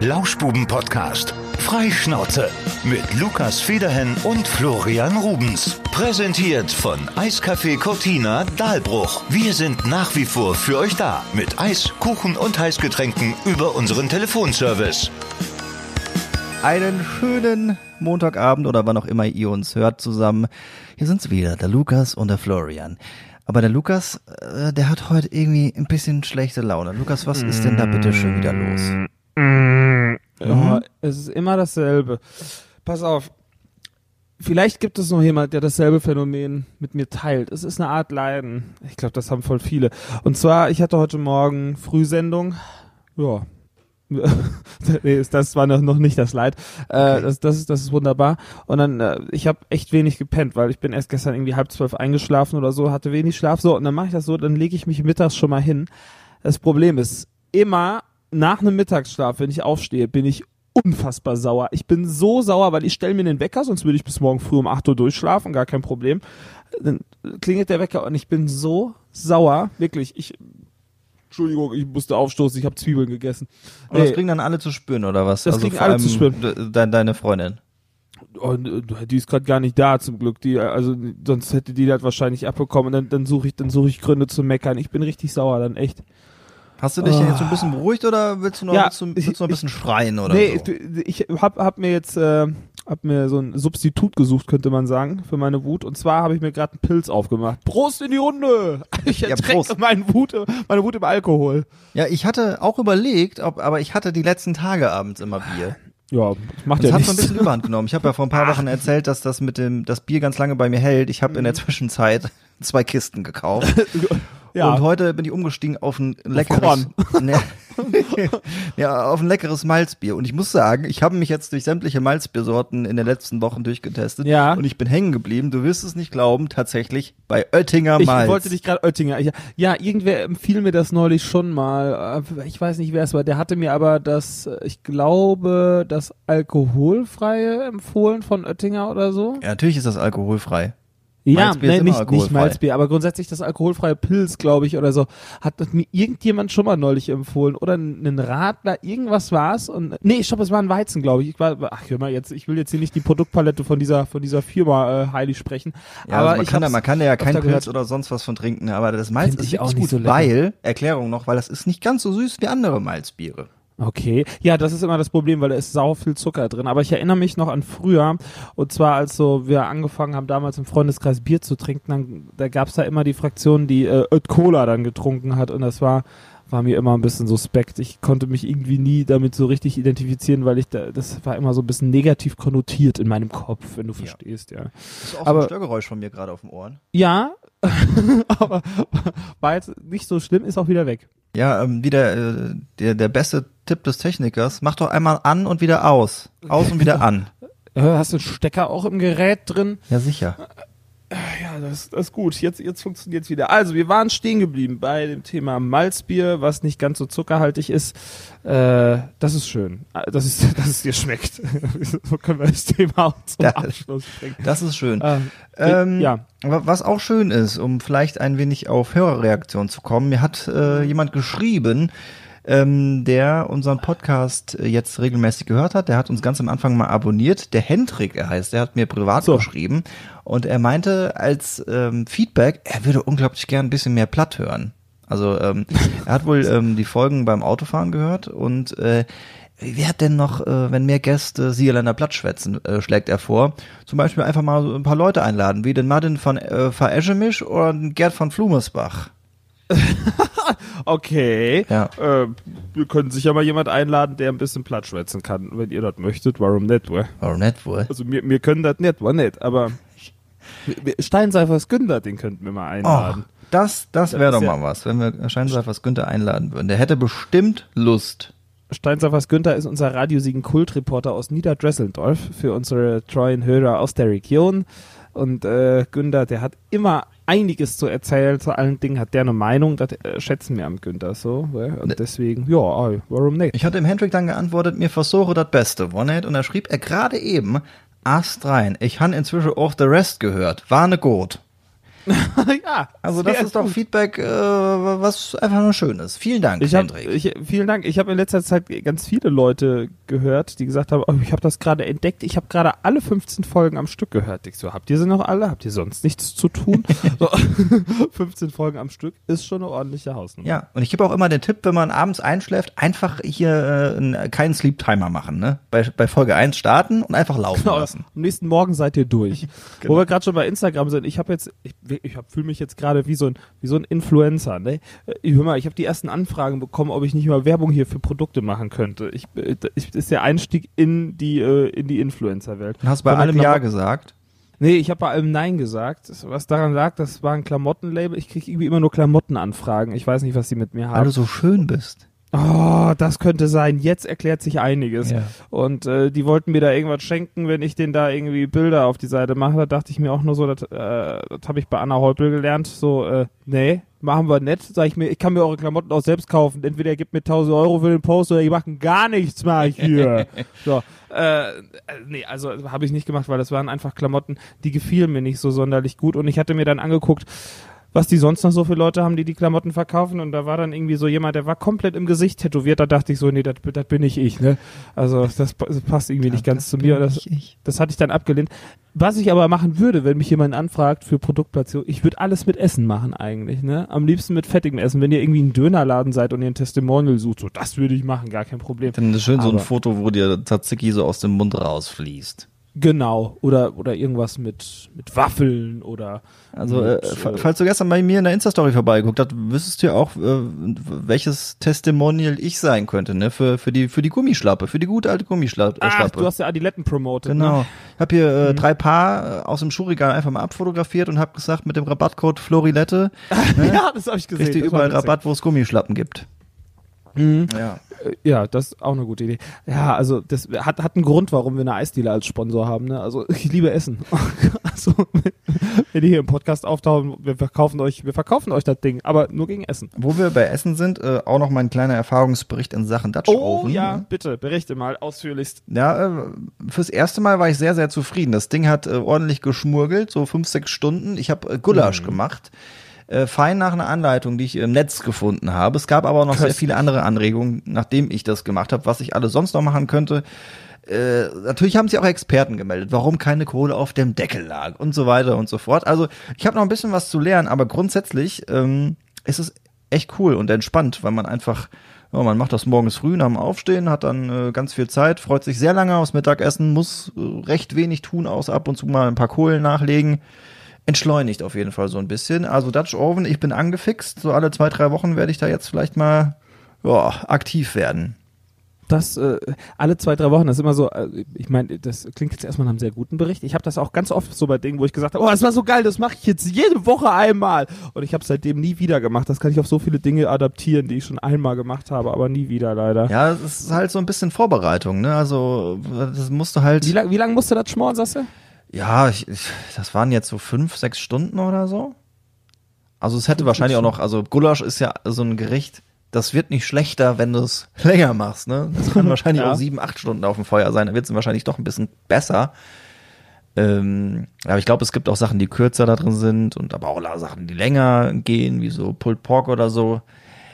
Lauschbuben-Podcast. Freischnauze. Mit Lukas Federhen und Florian Rubens. Präsentiert von Eiscafé Cortina Dahlbruch. Wir sind nach wie vor für euch da. Mit Eis, Kuchen und Heißgetränken über unseren Telefonservice. Einen schönen Montagabend oder wann auch immer ihr uns hört zusammen. Hier sind's wieder, der Lukas und der Florian. Aber der Lukas, äh, der hat heute irgendwie ein bisschen schlechte Laune. Lukas, was ist denn da bitte schon wieder los? Ja, Mhm. es ist immer dasselbe. Pass auf. Vielleicht gibt es noch jemand, der dasselbe Phänomen mit mir teilt. Es ist eine Art Leiden. Ich glaube, das haben voll viele. Und zwar, ich hatte heute Morgen Frühsendung. Ja. nee, das war noch nicht das Leid. Äh, das, das, ist, das ist wunderbar. Und dann, äh, ich habe echt wenig gepennt, weil ich bin erst gestern irgendwie halb zwölf eingeschlafen oder so, hatte wenig Schlaf. So, und dann mache ich das so, dann lege ich mich mittags schon mal hin. Das Problem ist, immer nach einem Mittagsschlaf, wenn ich aufstehe, bin ich unfassbar sauer. Ich bin so sauer, weil ich stelle mir den Wecker, sonst würde ich bis morgen früh um 8 Uhr durchschlafen, gar kein Problem. Dann klingelt der Wecker und ich bin so sauer, wirklich. Ich Entschuldigung, ich musste aufstoßen, ich habe Zwiebeln gegessen. Und das kriegen dann alle zu spüren, oder was? Das kriegen vor alle zu spüren. de- de- deine Freundin. und, äh, die ist gerade gar nicht da zum Glück. Die, also sonst hätte die das wahrscheinlich abbekommen. Und dann, dann suche ich, dann suche ich Gründe zu meckern. Ich bin richtig sauer, dann echt. Hast du dich Ah. jetzt so ein bisschen beruhigt oder willst du noch, Ja, willst du, willst du noch ein ich- bisschen schreien oder nee, so? ich, ich hab, hab mir jetzt äh, hab mir so ein Substitut gesucht, könnte man sagen, für meine Wut. Und zwar habe ich mir gerade einen Pilz aufgemacht. Prost in die Runde! Ich Ja, ertränke Prost. meine Wut, meine Wut im Alkohol. Ja, ich hatte auch überlegt, ob, aber ich hatte die letzten Tage abends immer Bier. Ja, macht Das ja hat so ein nichts. bisschen Überhand genommen. Ich habe ja vor ein paar Wochen erzählt, dass das mit dem das Bier ganz lange bei mir hält. Ich habe in Mhm. der Zwischenzeit zwei Kisten gekauft. ja, Und heute bin ich umgestiegen auf ein leckeres, ne, ja, auf ein leckeres Malzbier. Und ich muss sagen, ich habe mich jetzt durch sämtliche Malzbiersorten in den letzten Wochen durchgetestet. Ja. Und ich bin hängen geblieben. Du wirst es nicht glauben, tatsächlich bei Oettinger ich Malz. wollte dich gerade Oettinger. Ich, ja, irgendwer empfiel mir das neulich schon mal. Ich weiß nicht, wer es war. Der hatte mir aber das, ich glaube, das alkoholfreie empfohlen von Oettinger oder so. ja, natürlich ist das alkoholfrei. Ja, immer nicht, nicht. Malzbier, aber grundsätzlich das alkoholfreie Pilz, glaube ich, oder so, hat das mir irgendjemand schon mal neulich empfohlen. Oder einen Radler, irgendwas war's. Und nee, ich glaube, es war ein Weizen, glaube ich. ich war, ach, hör mal, jetzt, ich will jetzt hier nicht die Produktpalette von dieser, von dieser Firma äh, heilig sprechen. Ja, aber also man, ich kann da, man kann da ja kein Pilz gehört. oder sonst was von trinken, aber das Malz ist auch gut, so weil, Erklärung noch, weil das ist nicht ganz so süß wie andere Malzbiere. Okay, ja, das ist immer das Problem, weil da ist sau viel Zucker drin. Aber ich erinnere mich noch an früher, und zwar als so wir angefangen haben, damals im Freundeskreis Bier zu trinken, dann, da gab's da immer die Fraktion, die äh, Cola dann getrunken hat und das war war mir immer ein bisschen suspekt. Ich konnte mich irgendwie nie damit so richtig identifizieren, weil ich da, das war immer so ein bisschen negativ konnotiert in meinem Kopf, wenn du verstehst, ja. Das ist auch Aber- so ein Störgeräusch von mir gerade auf den Ohren. Ja, aber war jetzt nicht so schlimm, ist auch wieder weg. Ja, ähm, wieder äh, der, der beste Tipp des Technikers, mach doch einmal an und wieder aus. Aus und wieder an. Äh, Hast du einen Stecker auch im Gerät drin? Ja, sicher. Ja, das, das ist gut. Jetzt, jetzt funktioniert's wieder. Also, wir waren stehen geblieben bei dem Thema Malzbier, was nicht ganz so zuckerhaltig ist. Äh, das ist schön. Äh, Das ist, dass es dir schmeckt. so können wir das Thema auch zum Ja. Abschluss bringen. Das ist schön. Äh, Ähm, ja. wa- Was auch schön ist, um vielleicht ein wenig auf Hörerreaktion zu kommen, mir hat äh, jemand geschrieben, ähm, der unseren Podcast äh, jetzt regelmäßig gehört hat. Der hat uns ganz am Anfang mal abonniert. Der Hendrik, er heißt, der hat mir privat So. geschrieben und er meinte als ähm, Feedback, er würde unglaublich gern ein bisschen mehr platt hören. Also ähm, er hat wohl ähm, die Folgen beim Autofahren gehört und äh, Wer hat denn noch, äh, wenn mehr Gäste Siegerländer Platz schwätzen, äh, schlägt er vor? Zum Beispiel einfach mal so ein paar Leute einladen, wie den Martin von äh, Vereschemisch oder den Gerd von Flumersbach. Okay. Ja. Äh, wir können sicher mal jemand einladen, der ein bisschen platt schwätzen kann. Wenn ihr das möchtet, warum nicht, wa? Warum nicht wohl? Also, wir, wir können das nicht, war nicht, aber Steinseifers Günther, den könnten wir mal Oh, einladen. das, das Das wäre doch ja- mal was, wenn wir Scheinseifers Günther einladen würden. Der hätte bestimmt Lust. Steinsaffers Günther ist unser radiosiegen Kultreporter aus Niederdresseldorf für unsere treuen Hörer aus der Region. Und äh, Günther, der hat immer einiges zu erzählen. Zu allen Dingen hat der eine Meinung. Das äh, schätzen wir am Günther so. Ja? Und deswegen, ja, warum nicht? Ich hatte dem Hendrik dann geantwortet, mir versuche das Beste, nicht? Und da schrieb er gerade eben, Ast rein, ich han inzwischen auch the rest gehört, war ne gut. ja. Also das ist doch gut. Feedback, äh, was einfach nur schön ist. Vielen Dank, Ich hab, ich, vielen Dank. Ich habe in letzter Zeit ganz viele Leute gehört, die gesagt haben, oh, ich habe das gerade entdeckt. Ich habe gerade alle 15 Folgen am Stück gehört. Ich so, habt ihr sie noch alle? Habt ihr sonst nichts zu tun? so, 15 Folgen am Stück ist schon eine ordentliche Hausnummer. ja, und ich gebe auch immer den Tipp, wenn man abends einschläft, einfach hier äh, einen- keinen Sleep-Timer machen. Ne? Bei, bei Folge 1 starten und einfach laufen Genau, lassen. am nächsten Morgen seid ihr durch. Genau. Wo wir gerade schon bei Instagram sind, ich habe jetzt, ich, ich fühle mich jetzt gerade wie so ein wie so ein Influencer. Ne? Ich, hör mal, ich habe die ersten Anfragen bekommen, ob ich nicht mal Werbung hier für Produkte machen könnte. Ich, äh, ich ist der Einstieg in die äh, in die Influencer-Welt. Hast bei allem Ja gesagt. Nee, ich habe bei allem Nein gesagt. Was daran lag, das war ein Klamottenlabel. Ich kriege irgendwie immer nur Klamottenanfragen. Ich weiß nicht, was sie mit mir Weil haben. du so schön bist. Oh, das könnte sein. Jetzt erklärt sich einiges. Ja. Und äh, die wollten mir da irgendwas schenken, wenn ich denen da irgendwie Bilder auf die Seite mache. Da dachte ich mir auch nur so, das, äh, das habe ich bei Anna Heupel gelernt. So, äh, nee, machen wir nett. Sag ich mir, ich kann mir eure Klamotten auch selbst kaufen. Entweder ihr gebt mir 1000 Euro für den Post oder ihr macht gar nichts mal hier. so, äh, nee, also habe ich nicht gemacht, weil das waren einfach Klamotten, die gefielen mir nicht so sonderlich gut. Und ich hatte mir dann angeguckt, was die sonst noch so für Leute haben, die die Klamotten verkaufen. Und da war dann irgendwie so jemand, der war komplett im Gesicht tätowiert. Da dachte ich so, nee, das das bin nicht ich. Ne? Also das, pa- das passt irgendwie nicht ganz zu mir. Das, ich. das hatte ich dann abgelehnt. Was ich aber machen würde, wenn mich jemand anfragt für Produktplatzierung, ich würde alles mit Essen machen eigentlich. Ne? Am liebsten mit fettigem Essen. Wenn ihr irgendwie ein Dönerladen seid und ihr ein Testimonial sucht, so das würde ich machen, gar kein Problem. Dann ist schön so ein Aber- Foto, wo dir Tzatziki so aus dem Mund rausfließt. Genau. Oder, oder irgendwas mit, mit Waffeln oder Also, äh, mit, fa- falls du gestern bei mir in der Insta-Story vorbeigeguckt hast, wüsstest du ja auch, äh, welches Testimonial ich sein könnte, ne? Für, für, die, für die Gummischlappe, für die gute alte Gummischlappe. Ach, du hast ja Adiletten promotet. Genau. Ne? Ich habe hier äh, drei Paar äh, aus dem Schuhregal einfach mal abfotografiert und habe gesagt, mit dem Rabattcode Florilette Ja, das habe ich gesehen. war überall. Rabatt, wo es Gummischlappen gibt. Mhm. Ja. Äh, Ja, das ist auch eine gute Idee. Ja, also das hat, hat einen Grund, warum wir eine Eisdiele als Sponsor haben. Ne? Also ich liebe Essen. also wenn die hier im Podcast auftauchen, wir verkaufen euch, wir verkaufen euch das Ding, aber nur gegen Essen. Wo wir bei Essen sind, äh, auch noch mal ein kleiner Erfahrungsbericht in Sachen Dutch Oh Oven. ja, bitte berichte mal ausführlichst. Ja, äh, fürs erste Mal war ich sehr, sehr zufrieden. Das Ding hat äh, ordentlich geschmurgelt, so fünf, sechs Stunden. Ich habe äh, Gulasch gemacht. Äh, fein nach einer Anleitung, die ich im Netz gefunden habe. Es gab aber auch noch sehr Köstlich. viele andere Anregungen, nachdem ich das gemacht habe, was ich alles sonst noch machen könnte. Äh, natürlich haben sich auch Experten gemeldet, warum keine Kohle auf dem Deckel lag und so weiter und so fort. Also ich habe noch ein bisschen was zu lernen, aber grundsätzlich ähm, ist es echt cool und entspannt, weil man einfach, ja, man macht das morgens früh nach dem Aufstehen, hat dann äh, ganz viel Zeit, freut sich sehr lange aufs Mittagessen, muss äh, recht wenig tun, außer ab und zu mal ein paar Kohlen nachlegen. Entschleunigt auf jeden Fall so ein bisschen. Also Dutch Oven, ich bin angefixt. So alle zwei, drei Wochen werde ich da jetzt vielleicht mal ja, aktiv werden. Das äh, alle zwei, drei Wochen, das ist immer so, äh, ich meine, das klingt jetzt erstmal nach einem sehr guten Bericht. Ich habe das auch ganz oft so bei Dingen, wo ich gesagt habe, oh, das war so geil, das mache ich jetzt jede Woche einmal. Und ich habe es seitdem nie wieder gemacht. Das kann ich auf so viele Dinge adaptieren, die ich schon einmal gemacht habe, aber nie wieder leider. Ja, es ist halt so ein bisschen Vorbereitung, ne? Also das musst du halt. Wie lange wie lang musst du das schmoren, sagst du? Ja, ich, ich, das waren jetzt so fünf, sechs Stunden oder so. Also es hätte wahrscheinlich auch noch, also Gulasch ist ja so ein Gericht, das wird nicht schlechter, wenn du es länger machst, ne? Das kann wahrscheinlich Ja. auch sieben, acht Stunden auf dem Feuer sein, da wird es wahrscheinlich doch ein bisschen besser. Ähm, aber ich glaube, es gibt auch Sachen, die kürzer da drin sind und aber auch Sachen, die länger gehen, wie so Pulled Pork oder so.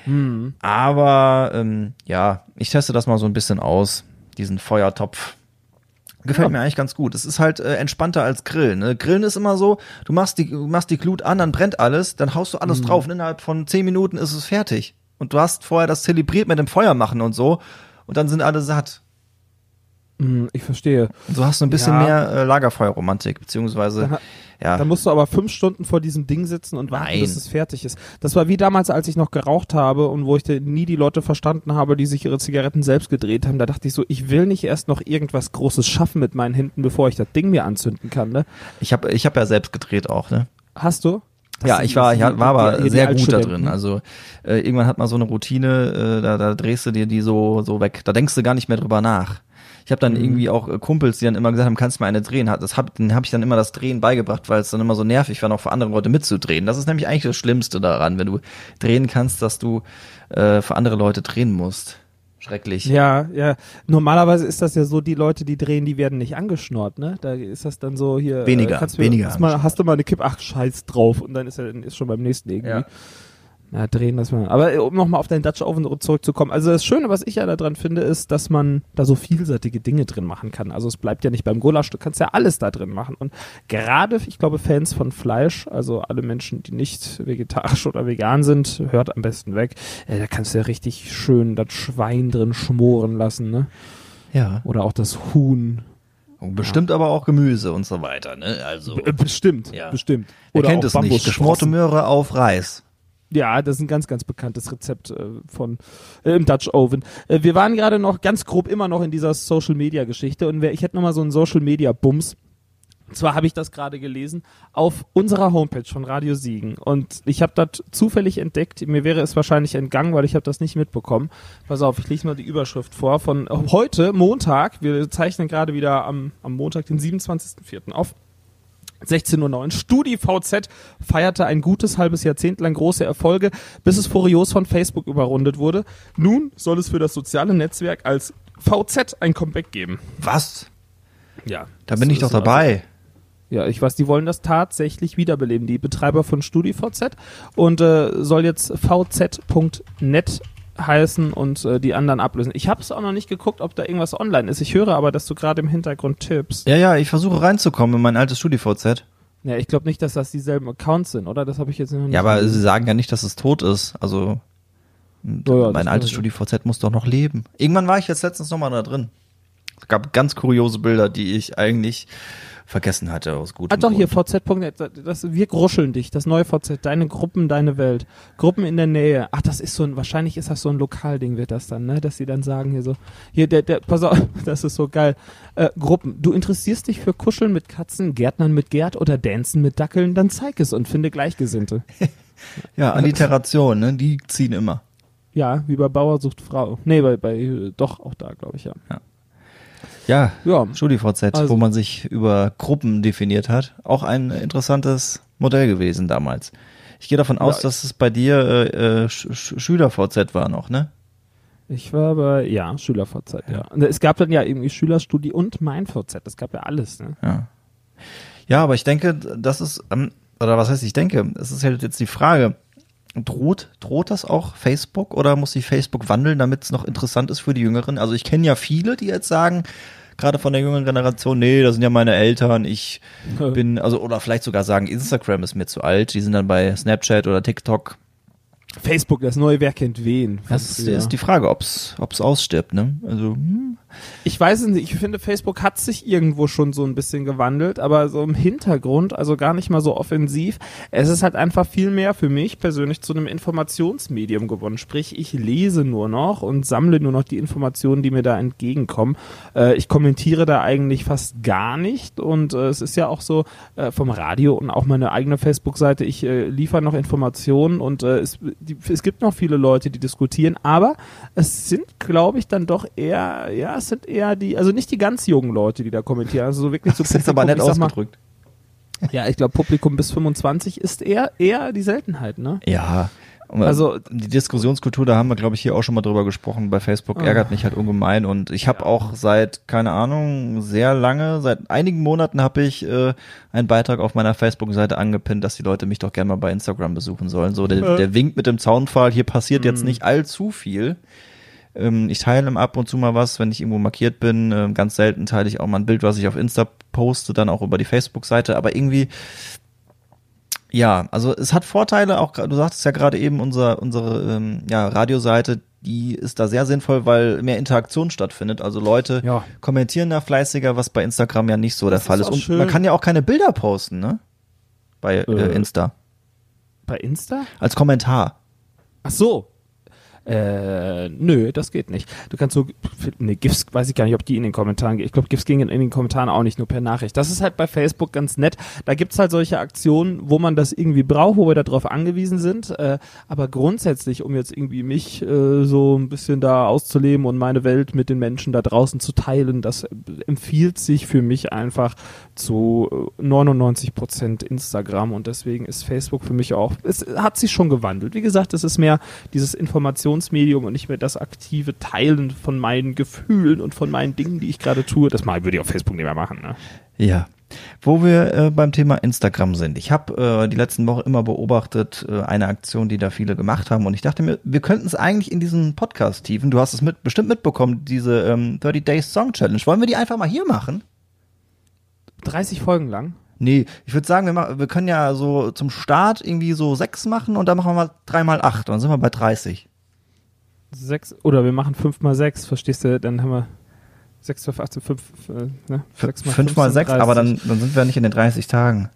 Hm. Aber ähm, ja, ich teste das mal so ein bisschen aus, diesen Feuertopf. Gefällt Ja. mir eigentlich ganz gut. Es ist halt äh, entspannter als Grillen. Ne? Grillen ist immer so, du machst die, machst die Glut an, dann brennt alles, dann haust du alles Mhm. drauf und innerhalb von zehn Minuten ist es fertig. Und du hast vorher das zelebriert mit dem Feuer machen und so und dann sind alle satt. Hm, ich verstehe. So hast du ein bisschen Ja. mehr äh, Lagerfeuerromantik, beziehungsweise, Dann, ja. dann musst du aber fünf Stunden vor diesem Ding sitzen und warten, Nein. bis es fertig ist. Das war wie damals, als ich noch geraucht habe und wo ich nie die Leute verstanden habe, die sich ihre Zigaretten selbst gedreht haben. Da dachte ich so, ich will nicht erst noch irgendwas Großes schaffen mit meinen Händen, bevor ich das Ding mir anzünden kann. Ne? Ich habe ich hab ja selbst gedreht auch, ne? Hast du? Ja, Das ich sind- war, ich war aber sehr gut da drin. Also äh, irgendwann hat man so eine Routine, äh, da, da drehst du dir die so so weg. Da denkst du gar nicht mehr drüber nach. Ich habe dann irgendwie auch äh, Kumpels, die dann immer gesagt haben, kannst du mal eine drehen. Das hab, dann habe ich dann immer das Drehen beigebracht, weil es dann immer so nervig war, noch für andere Leute mitzudrehen. Das ist nämlich eigentlich das Schlimmste daran, wenn du drehen kannst, dass du äh, für andere Leute drehen musst. Schrecklich. Ja, ja. Normalerweise ist das ja so, die Leute, die drehen, die werden nicht angeschnort, ne? Da ist das dann so hier. Weniger, äh, kannst du, weniger Hast, mal, hast du mal eine Kipp, ach, scheiß drauf. Und dann ist er ist schon beim nächsten irgendwie. Ja. Ja, drehen das mal. Aber äh, um nochmal auf deinen Dutch Oven zurückzukommen. Also das Schöne, was ich ja daran finde, ist, dass man da so vielseitige Dinge drin machen kann. Also es bleibt ja nicht beim Gulasch, du kannst ja alles da drin machen. Und gerade, ich glaube, Fans von Fleisch, also alle Menschen, die nicht vegetarisch oder vegan sind, hört am besten weg. Äh, da kannst du ja richtig schön das Schwein drin schmoren lassen, ne? Ja. Oder auch das Huhn. Und bestimmt aber auch Gemüse und so weiter, ne? Also. B bestimmt, Ja. bestimmt. Wer Oder kennt auch es nicht? Geschmorte. Möhre auf Reis. Ja, das ist ein ganz, ganz bekanntes Rezept äh, von äh, im Dutch Oven. Äh, wir waren gerade noch ganz grob immer noch in dieser Social Media Geschichte und wer, ich hätte noch mal so einen Social Media Bums. Und zwar habe ich das gerade gelesen auf unserer Homepage von Radio Siegen und ich habe das zufällig entdeckt. Mir wäre es wahrscheinlich entgangen, weil ich habe das nicht mitbekommen. Pass auf, ich lese mal die Überschrift vor von heute Montag. Wir zeichnen gerade wieder am, am Montag, den 27.04. auf. 16.09 Uhr. StudiVZ feierte ein gutes halbes Jahrzehnt lang große Erfolge, bis es furios von Facebook überrundet wurde. Nun soll es für das soziale Netzwerk als VZ ein Comeback geben. Was? Ja. Da bin ich doch dabei. Ja, ich weiß, die wollen das tatsächlich wiederbeleben, die Betreiber von StudiVZ und äh, soll jetzt vz.net heißen und äh, die anderen ablösen. Ich habe es auch noch nicht geguckt, ob da irgendwas online ist. Ich höre aber, dass du gerade im Hintergrund tippst. Ja, ja, ich versuche reinzukommen in mein altes StudiVZ. Ja, ich glaube nicht, dass das dieselben Accounts sind, oder? Das habe ich jetzt noch nicht Ja, aber gelesen. sie sagen ja nicht, dass es tot ist. Also Ja, ja, mein altes. StudiVZ muss doch noch leben. Irgendwann war ich jetzt letztens nochmal da drin. Es gab ganz kuriose Bilder, die ich eigentlich vergessen hatte aus gutem Ah doch, hier Grund. vz.net, das, wir gruscheln dich, das neue VZ, deine Gruppen, deine Welt. Gruppen in der Nähe. Ach, das ist so ein, wahrscheinlich ist das so ein Lokalding, wird das dann, ne? Dass sie dann sagen hier so, hier, der, der, pass auf, das ist so geil. Äh, Gruppen, du interessierst dich für Kuscheln mit Katzen, Gärtnern mit Gerd oder Dancen mit Dackeln, dann zeig es und finde Gleichgesinnte. Ja, Alliteration, ne? Die ziehen immer. Ja, wie bei Bauer sucht Frau. Nee, bei, bei, doch, auch da, glaube ich, ja. Ja, Ja, StudiVZ, Also- wo man sich über Gruppen definiert hat. Auch ein interessantes Modell gewesen damals. Ich gehe davon aus, Ja. dass es bei dir äh, äh, Sch Sch SchülerVZ war noch, ne? ich war bei, ja, SchülerVZ, ja. Und es gab dann ja irgendwie Schülerstudie und mein VZ, das gab ja alles, ne? Ja. Ja, aber ich denke, das ist, ähm, oder was heißt ich denke, es ist halt jetzt die Frage, droht, droht das auch Facebook oder muss sich Facebook wandeln, damit es noch interessant ist für die Jüngeren? Also ich kenne ja viele, die jetzt sagen, gerade von der jüngeren Generation, nee, das sind ja meine Eltern, ich bin, also, oder vielleicht sogar sagen, Instagram ist mir zu alt, die sind dann bei Snapchat oder TikTok. Facebook, das neue Wer kennt wen. Das ist, ist die Frage, ob's, ob's ausstirbt, ne? Also, hm. Ich weiß es nicht, ich finde, Facebook hat sich irgendwo schon so ein bisschen gewandelt, aber so im Hintergrund, also gar nicht mal so offensiv. Es ist halt einfach viel mehr für mich persönlich zu einem Informationsmedium geworden. Sprich, ich lese nur noch und sammle nur noch die Informationen, die mir da entgegenkommen. Äh, ich kommentiere da eigentlich fast gar nicht und äh, es ist ja auch so äh, vom Radio und auch meine eigene Facebook-Seite, ich äh, liefere noch Informationen und äh, es, die, es gibt noch viele Leute, die diskutieren, aber es sind, glaube ich, dann doch eher, ja, es sind eher die, also nicht die ganz jungen Leute, die da kommentieren, also so wirklich so das ist aber nett sag mal, ausgedrückt. Ja, ich glaube, Publikum bis 25 ist eher, eher die Seltenheit, ne? Ja. Also- die Diskussionskultur, da haben wir, glaube ich, hier auch schon mal drüber gesprochen. Bei Facebook Ah. ärgert mich halt ungemein und ich habe auch seit, keine Ahnung, sehr lange, seit einigen Monaten habe ich äh, einen Beitrag auf meiner Facebook-Seite angepinnt, dass die Leute mich doch gerne mal bei Instagram besuchen sollen. So, der, Äh. der Wink mit dem Zaunpfahl, hier passiert Mhm. jetzt nicht allzu viel. Ähm, ich teile ab und zu mal was, wenn ich irgendwo markiert bin. Ähm, ganz selten teile ich auch mal ein Bild, was ich auf Insta poste, dann auch über die Facebook-Seite. Aber irgendwie ja, also es hat Vorteile, auch du sagtest ja gerade eben, unser, unsere ähm, ja, Radioseite, die ist da sehr sinnvoll, weil mehr Interaktion stattfindet. Also Leute Ja. kommentieren da fleißiger, was bei Instagram ja nicht so der Das Fall ist Und schön. man kann ja auch keine Bilder posten, ne? Bei äh, Äh. Insta. Bei Insta? Als Kommentar. Ach so. Äh, nö, das geht nicht. Du kannst so, ne, GIFs, weiß ich gar nicht, ob die in den Kommentaren gehen. Ich glaube, GIFs gingen in den Kommentaren auch nicht, nur per Nachricht. Das ist halt bei Facebook ganz nett. Da gibt's halt solche Aktionen, wo man das irgendwie braucht, wo wir darauf angewiesen sind. Äh, aber grundsätzlich, um jetzt irgendwie mich äh, so ein bisschen da auszuleben und meine Welt mit den Menschen da draußen zu teilen, das empfiehlt sich für mich einfach zu äh, 99 Prozent Instagram und deswegen ist Facebook für mich auch, es hat sich schon gewandelt. Wie gesagt, es ist mehr dieses Informationsmedium Informationsmedium und nicht mehr das aktive Teilen von meinen Gefühlen und von meinen Dingen, die ich gerade tue. Das mal würde ich auf Facebook nicht mehr machen. Ne? Ja. Wo wir äh, beim Thema Instagram sind. Ich habe äh, die letzten Wochen immer beobachtet, äh, eine Aktion, die da viele gemacht haben. Und ich dachte mir, wir könnten es eigentlich in diesen Podcast tiefen. Du hast es mit, bestimmt mitbekommen, diese ähm, 30 Days Song Challenge. Wollen wir die einfach mal hier machen? 30 Folgen lang? Nee, ich würde sagen, wir, machen, wir können ja so zum Start irgendwie so sechs machen und dann machen wir mal drei mal acht. Dann sind wir bei 30. Sechs, oder wir machen fünf mal sechs, verstehst du? Dann haben wir 6, 12, 18, 5, äh, ne? 6 mal 5 mal 6, aber dann, dann sind wir nicht in den 30 Tagen.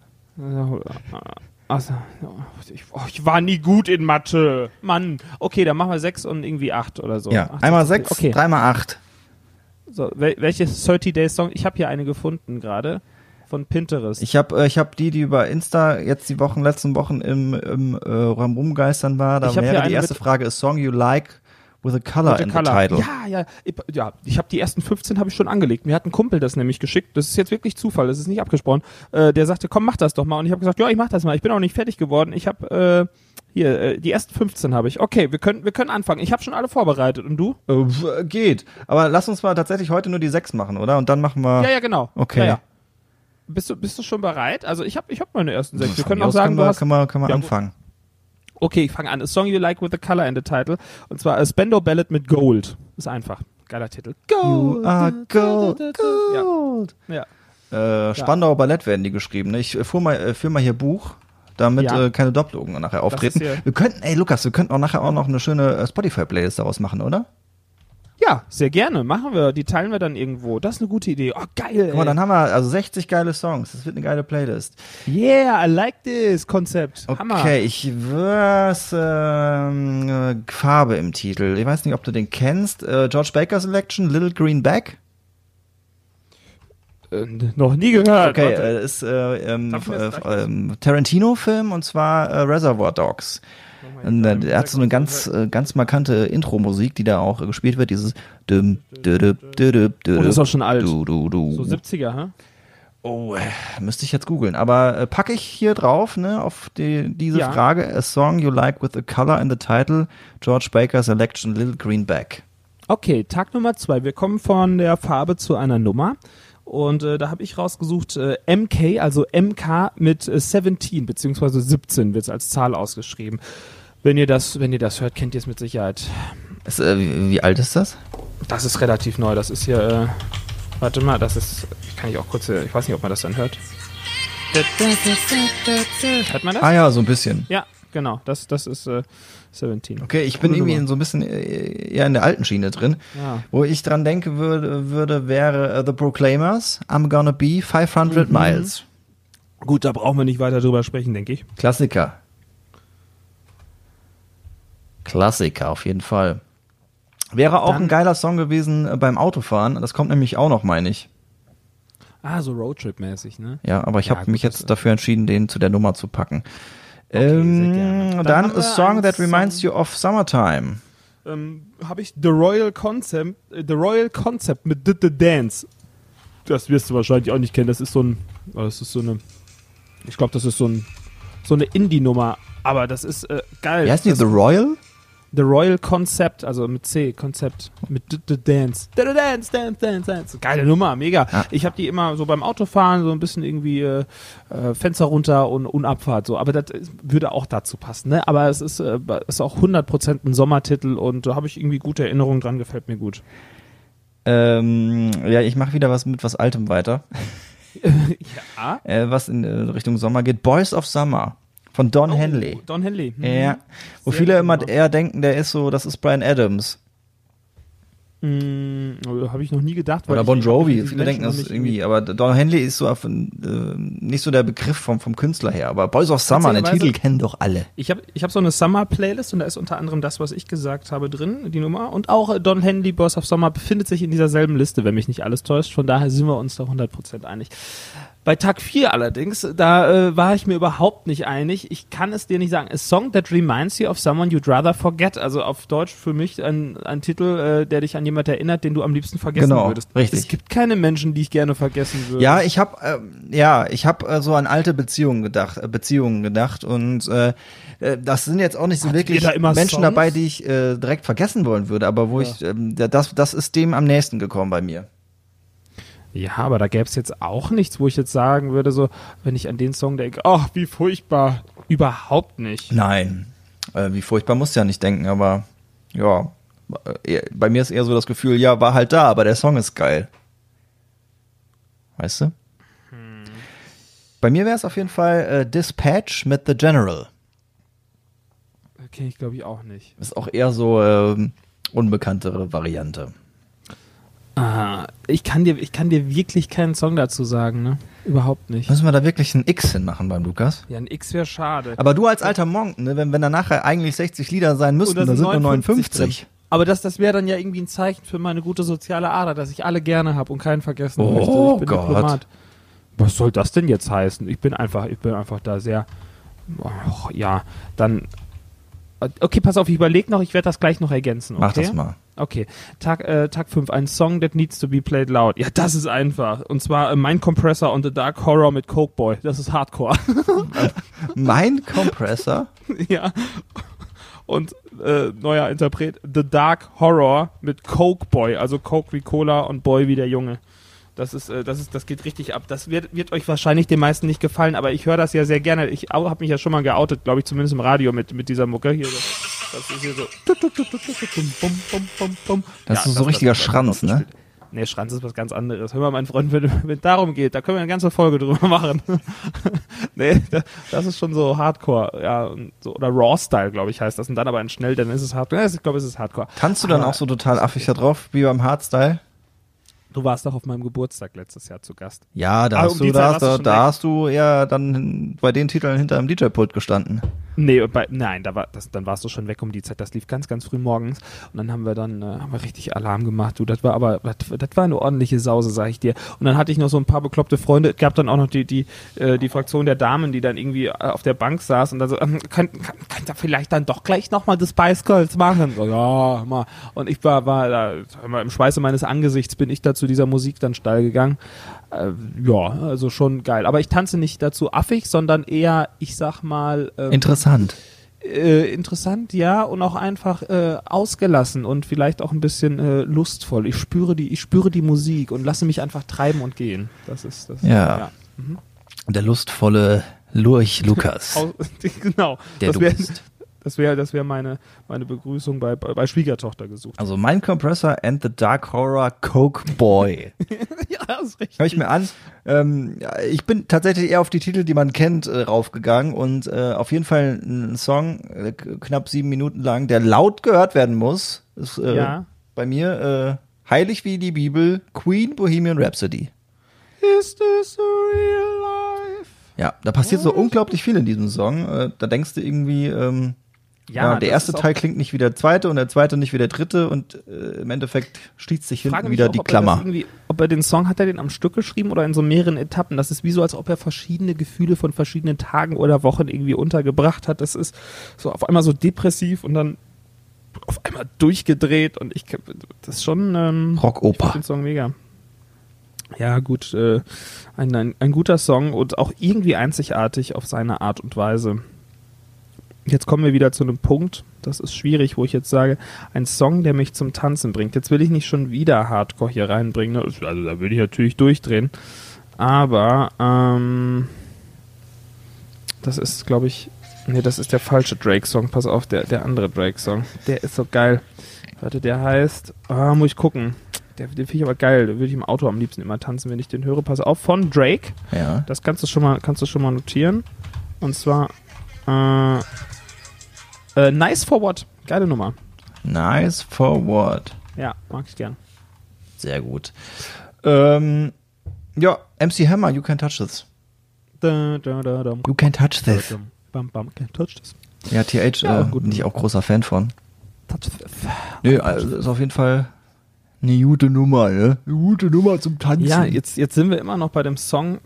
Also, ich, oh, ich war nie gut in Mathe. Mann. Okay, dann machen wir 6 und irgendwie 8 oder so. Ja, Ach, einmal das- 6, okay. dreimal 8. So, wel welche 30 Days Song? Ich habe hier eine gefunden gerade von Pinterest. Ich habe äh, ich hab die, die über Insta jetzt die Wochen, letzten Wochen im, im äh, Rumgeistern war. Da wäre die erste Frage, a song you like with a color Mit in der the title. Ja, ja, ich, ja. Ich habe die ersten 15 habe ich schon angelegt. Mir hat ein Kumpel das nämlich geschickt. Das ist jetzt wirklich Zufall. Das ist nicht abgesprochen. Äh, der sagte, komm, mach das doch mal. Und ich habe gesagt, ja, ich mach das mal. Ich bin auch nicht fertig geworden. Ich habe äh, hier äh, die ersten 15 habe ich. Okay, wir können wir können anfangen. Ich habe schon alle vorbereitet. Und du? Äh, pf, geht. Aber lass uns mal tatsächlich heute nur die 6 machen, oder? Und dann machen wir. Ja, ja, genau. Okay. Ja, ja. Bist du bist du schon bereit? Also ich habe ich habe meine ersten sechs. Wir können auch sagen, können du wir, hast können wir, können wir Ja, anfangen. Okay, ich fange an. A Song You Like with the Color in the Title. Und zwar A Spendo Ballad mit Gold. Ist einfach. Geiler Titel. You are gold, Ja. gold. Ja. Äh, Spandauer Ballett werden die geschrieben. Ne? Ich äh, fuhr mal, äh, führ mal hier Buch, damit Ja. äh, keine Doppelungen nachher auftreten. Wir könnten, ey Lukas, wir könnten auch nachher auch noch eine schöne äh, Spotify-Playlist daraus machen, oder? Ja, sehr gerne. Machen wir. Die teilen wir dann irgendwo. Das ist eine gute Idee. Oh, geil. Guck mal, ey. dann haben wir also 60 geile Songs. Das wird eine geile Playlist. Yeah, I like this Konzept. Hammer. Okay, ich was ähm, äh, Farbe im Titel. Ich weiß nicht, ob du den kennst. Äh, George Baker Selection, Little Green Bag. Äh, noch nie gehört. Okay, Warte. äh, ist äh, ähm, äh, Tarantino-Film und zwar äh, Reservoir Dogs. Und äh, er hat so eine ganz, äh, ganz markante Intro-Musik, die da auch äh, gespielt wird. Dieses düm, düm, düm, düm, Oh, das ist auch schon alt. Du, du, du. So 70er, hä? Oh, äh, müsste ich jetzt googeln. Aber äh, packe ich hier drauf, ne, auf die, diese Ja. Frage. A song you like with a color in the title. George Baker Selection, Little Green Bag. Okay, Tag Nummer zwei. Wir kommen von der Farbe zu einer Nummer. Und äh, da habe ich rausgesucht äh, MK, also MK mit äh, 17, beziehungsweise 17 wird es als Zahl ausgeschrieben. Wenn ihr das, wenn ihr das hört, kennt ihr es mit Sicherheit. Ist, äh, wie, wie alt ist das? Das ist relativ neu. Das ist hier, äh, warte mal, das ist, kann ich auch kurz, äh, ich weiß nicht, ob man das dann hört. Hört man das? Ah ja, so ein bisschen. Ja, genau. Das, das ist äh, 17. Okay, ich bin irgendwie so ein bisschen äh, eher in der alten Schiene drin. Ja. Wo ich dran denken würde, würde wäre äh, The Proclaimers, I'm Gonna Be 500 Mhm. Miles. Gut, da brauchen wir nicht weiter drüber sprechen, denke ich. Klassiker. Klassiker, auf jeden Fall. Wäre auch Dann- ein geiler Song gewesen äh, beim Autofahren. Das kommt nämlich auch noch, meine ich. Ah, so Roadtrip-mäßig, ne? Ja, aber ich Ja, habe mich jetzt dafür entschieden, den zu der Nummer zu packen. Sehr ähm, gerne. Dann dann haben a wir song that reminds Song- you of Summertime. ähm, habe ich The Royal Concept, äh, The Royal Concept mit The, The Dance. Das wirst du wahrscheinlich auch nicht kennen. Das ist so ein, oh, das ist so eine, ich glaube, das ist so ein, so eine Indie-Nummer. Aber das ist äh, geil. Wie heißt die? The Royal? The Royal Concept, also mit C, Konzept, mit The, Dance. The, Dance, Dance, Dance, Dance. Geile Nummer, mega. Ja. Ich habe die immer so beim Autofahren, so ein bisschen irgendwie äh, äh, Fenster runter und, und Abfahrt. So. Aber das würde auch dazu passen. Ne? Aber es ist, äh, ist auch 100% ein Sommertitel und da habe ich irgendwie gute Erinnerungen dran, gefällt mir gut. Ähm, ja, ich mache wieder was mit was Altem weiter. Ja. Äh, was in äh, Richtung Sommer geht. Boys of Summer von Don Henley. Oh, Don Henley. Mhm. Ja, wo Sehr viele immer eher denken, der ist so, das ist Brian Adams Mm, habe ich noch nie gedacht. oder Bon Jovi. Viele denken das irgendwie, aber Don Henley ist so auf, äh, nicht so der Begriff vom, vom Künstler her. Aber Boys of Summer, den Titel kennen doch alle. Ich habe ich hab so eine Summer-Playlist und da ist unter anderem das, was ich gesagt habe, drin, die Nummer. Und auch äh, Don Henley, Boss of Summer, befindet sich in dieser selben Liste, wenn mich nicht alles täuscht. Von daher sind wir uns da 100% einig. Bei Tag 4 allerdings, da äh, war ich mir überhaupt nicht einig. Ich kann es dir nicht sagen. A Song that reminds you of someone you'd rather forget. Also auf Deutsch für mich ein, ein Titel, äh, der dich an jemand erinnert, den du am liebsten vergessen Genau, würdest. richtig. Es gibt keine Menschen, die ich gerne vergessen würde. Ja, ich habe ähm, ja, ich habe äh, so an alte Beziehungen gedacht, äh, Beziehungen gedacht und äh, äh, das sind jetzt auch nicht so Hattet wirklich da immer Menschen Songs? dabei, die ich äh, direkt vergessen wollen würde, aber wo Ja. ich ähm, da- das das ist dem am nächsten gekommen bei mir. Ja, aber da gäbe es jetzt auch nichts, wo ich jetzt sagen würde, so, wenn ich an den Song denke, ach, wie furchtbar. Überhaupt nicht. Nein, äh, wie furchtbar musst du ja nicht denken, aber ja, äh, bei mir ist eher so das Gefühl, ja, war halt da, aber der Song ist geil. Weißt du? Bei mir wäre es auf jeden Fall äh, Dispatch mit The General. Kenne ich, glaube ich, auch nicht. Ist auch eher so ähm, unbekanntere Variante. Ah, ich kann dir, ich kann dir wirklich keinen Song dazu sagen, ne? Überhaupt nicht. Müssen wir da wirklich ein X hinmachen beim Lukas? Ja, ein X wäre schade. Aber du als alter Monk, ne, wenn, wenn da nachher eigentlich 60 Lieder sein müssten, Und da dann sind nur 59 59. drin. Aber das, das wäre dann ja irgendwie ein Zeichen für meine gute soziale Ader, dass ich alle gerne habe und keinen vergessen Oh möchte. Ich bin Gott. Diplomat. Was soll das denn jetzt heißen? Ich bin einfach, ich bin einfach da sehr, oh, ja, dann, okay, pass auf, ich überlege noch, ich werde das gleich noch ergänzen, okay? Mach das mal. Okay, Tag, äh, Tag 5, ein Song that needs to be played loud. Ja, das ist einfach. Und zwar äh, Mind Compressor und The Dark Horror mit Coke Boy. Das ist Hardcore. Mein Kompressor. ja. Und äh, neuer Interpret, The Dark Horror mit Coke Boy, also Coke wie Cola und Boy wie der Junge. Das ist, äh, das ist, das geht richtig ab. Das wird, wird euch wahrscheinlich den meisten nicht gefallen, aber ich höre das ja sehr gerne. Ich habe mich ja schon mal geoutet, glaube ich, zumindest im Radio mit, mit dieser Mucke hier. Das, das ist hier so. Das ist so richtiger Schranz, ne? Nee, Schranz ist was ganz anderes. Hör mal, mein Freund, wenn es darum geht, da können wir eine ganze Folge drüber machen. nee, da- das ist schon so Hardcore, ja, so, oder Raw-Style, glaube ich, heißt das. Und dann aber in schnell, dann ist es Hardcore. Ja, ich glaube, es ist Hardcore. Tanzt du dann Aber auch so total affig da drauf, wie beim Hardstyle? Du warst doch auf meinem Geburtstag letztes Jahr zu Gast. Ja, da Ah, hast um du, da, da, da hast du ja dann bei den Titeln hinter dem DJ-Pult gestanden. Nee, bei, nein, da war, das, dann warst du schon weg um die Zeit. Das lief ganz, ganz früh morgens. Und dann haben wir dann äh, haben wir richtig Alarm gemacht. Du, das war aber, das, das war eine ordentliche Sause, sag ich dir. Und dann hatte ich noch so ein paar bekloppte Freunde. Es gab dann auch noch die, die, äh, die Fraktion der Damen, die dann irgendwie äh, auf der Bank saß und dann so, ähm, könnt, könnt, könnt ihr vielleicht dann doch gleich nochmal das Spice Girls machen? So, ja, mal. Und ich war, war da, im Schweiße meines Angesichts bin ich da zu dieser Musik dann steil gegangen. Äh, ja, also schon geil. Aber ich tanze nicht dazu affig, sondern eher, ich sag mal, ähm, Interessant. äh, interessant, ja, und auch einfach äh, ausgelassen und vielleicht auch ein bisschen äh, lustvoll. Ich spüre die, ich spüre die Musik und lasse mich einfach treiben und gehen. Das ist das. Ja. Der lustvolle Lurch Lukas. Au- genau. Der das du wäre, bist. Das wäre, das wäre meine meine Begrüßung bei bei, bei Schwiegertochter gesucht. Also mein Compressor and the Dark Horror Coke Boy. ja, das ist richtig. Hör ich mir an. Ähm, ich bin tatsächlich eher auf die Titel, die man kennt, äh, raufgegangen und äh, auf jeden Fall ein Song, äh, knapp sieben Minuten lang, der laut gehört werden muss. Ist äh, Ja. bei mir äh, heilig wie die Bibel, Queen Bohemian Rhapsody. Is this a real life? Ja, da passiert so unglaublich viel in diesem Song. Äh, da denkst du irgendwie, ähm, ja, der das erste Teil klingt nicht wie der zweite und der zweite nicht wie der dritte und äh, im Endeffekt schließt sich hinten wieder auch, die ob Er Klammer. irgendwie, ob er den Song, hat er den am Stück geschrieben oder in so mehreren Etappen? Das ist wie so, als ob er verschiedene Gefühle von verschiedenen Tagen oder Wochen irgendwie untergebracht hat. Das ist so auf einmal so depressiv und dann auf einmal durchgedreht und ich, das ist schon, ähm, Rockoper. den Song mega. Ja, gut, äh, ein, ein, ein guter Song und auch irgendwie einzigartig auf seine Art und Weise. Jetzt kommen wir wieder zu einem Punkt, das ist schwierig, wo ich jetzt sage, ein Song, der mich zum Tanzen bringt. Jetzt will ich nicht schon wieder Hardcore hier reinbringen, ne? also da würde ich natürlich durchdrehen. Aber ähm, das ist, glaube ich, nee, das ist der falsche Drake-Song. Pass auf, der, der andere Drake-Song. Der ist so geil. Warte, der heißt, ah, muss ich gucken. Der, den finde ich aber geil. Da würde ich im Auto am liebsten immer tanzen, wenn ich den höre. Pass auf, von Drake. Ja. Das kannst du schon mal, kannst du schon mal notieren. Und zwar äh, äh, Nice for What. Geile Nummer. Nice forward. Ja, mag ich gern. Sehr gut. Ähm, ja, MC Hammer, You Can Touch This. Da, da, da. You Can Touch This. Bam, bam, can't touch this. Ja, TH, Ja, äh, gut. bin ich auch großer Fan von. Touch this. Nö, also ist auf jeden Fall eine gute Nummer, ne? Eine gute Nummer zum Tanzen. Ja, jetzt, jetzt sind wir immer noch bei dem Song,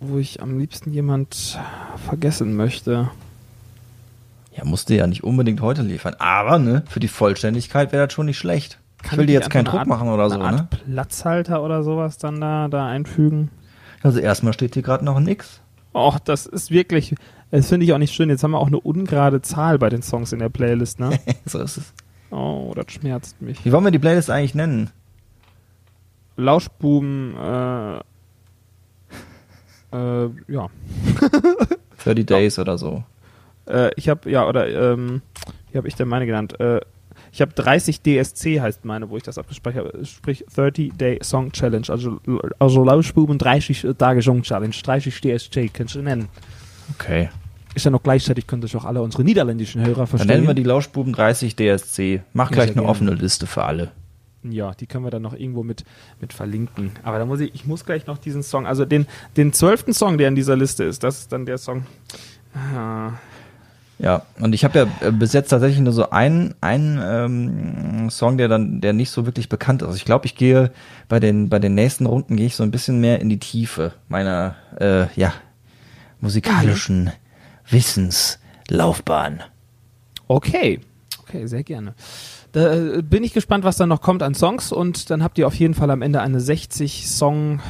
wo ich am liebsten jemand vergessen möchte. Ja, musste ja nicht unbedingt heute liefern. Aber, ne, für die Vollständigkeit wäre das schon nicht schlecht. ich will dir jetzt keinen Druck machen oder so, eine ne? Art Platzhalter oder sowas dann da, da einfügen. Also erstmal steht hier gerade noch nix. Och, das ist wirklich, das finde ich auch nicht schön. Jetzt haben wir auch eine ungerade Zahl bei den Songs in der Playlist, ne? so ist es. Oh, das schmerzt mich. Wie wollen wir die Playlist eigentlich nennen? Lauschbuben, äh, äh, ja. 30 Days oder so. Äh, ich habe, ja, oder, ähm, wie habe ich denn meine genannt? Äh, ich habe 30 DSC heißt meine, wo ich das abgespeichert habe, sprich 30 Day Song Challenge, also, also Lauschbuben 30 Tage Song Challenge, 30 DSC, kannst du nennen. Okay. Ist ja noch gleichzeitig, könnte ich auch alle unsere niederländischen Hörer Dann verstehen. nennen wir die Lauschbuben 30 DSC. Mach gleich eine gerne. offene Liste für alle. Ja, die können wir dann noch irgendwo mit, mit verlinken. Aber da muss ich, ich muss gleich noch diesen Song, also den, den zwölften Song, der in dieser Liste ist, das ist dann der Song. Ah, Ja, und ich habe ja äh, bis jetzt tatsächlich nur so einen, einen ähm, Song, der dann, der nicht so wirklich bekannt ist. Also ich glaube, ich gehe bei den, bei den nächsten Runden gehe ich so ein bisschen mehr in die Tiefe meiner, äh, ja, musikalischen Wissenslaufbahn. Okay. Okay, sehr gerne. Da äh, bin ich gespannt, was dann noch kommt an Songs und dann habt ihr auf jeden Fall am Ende eine 60 Song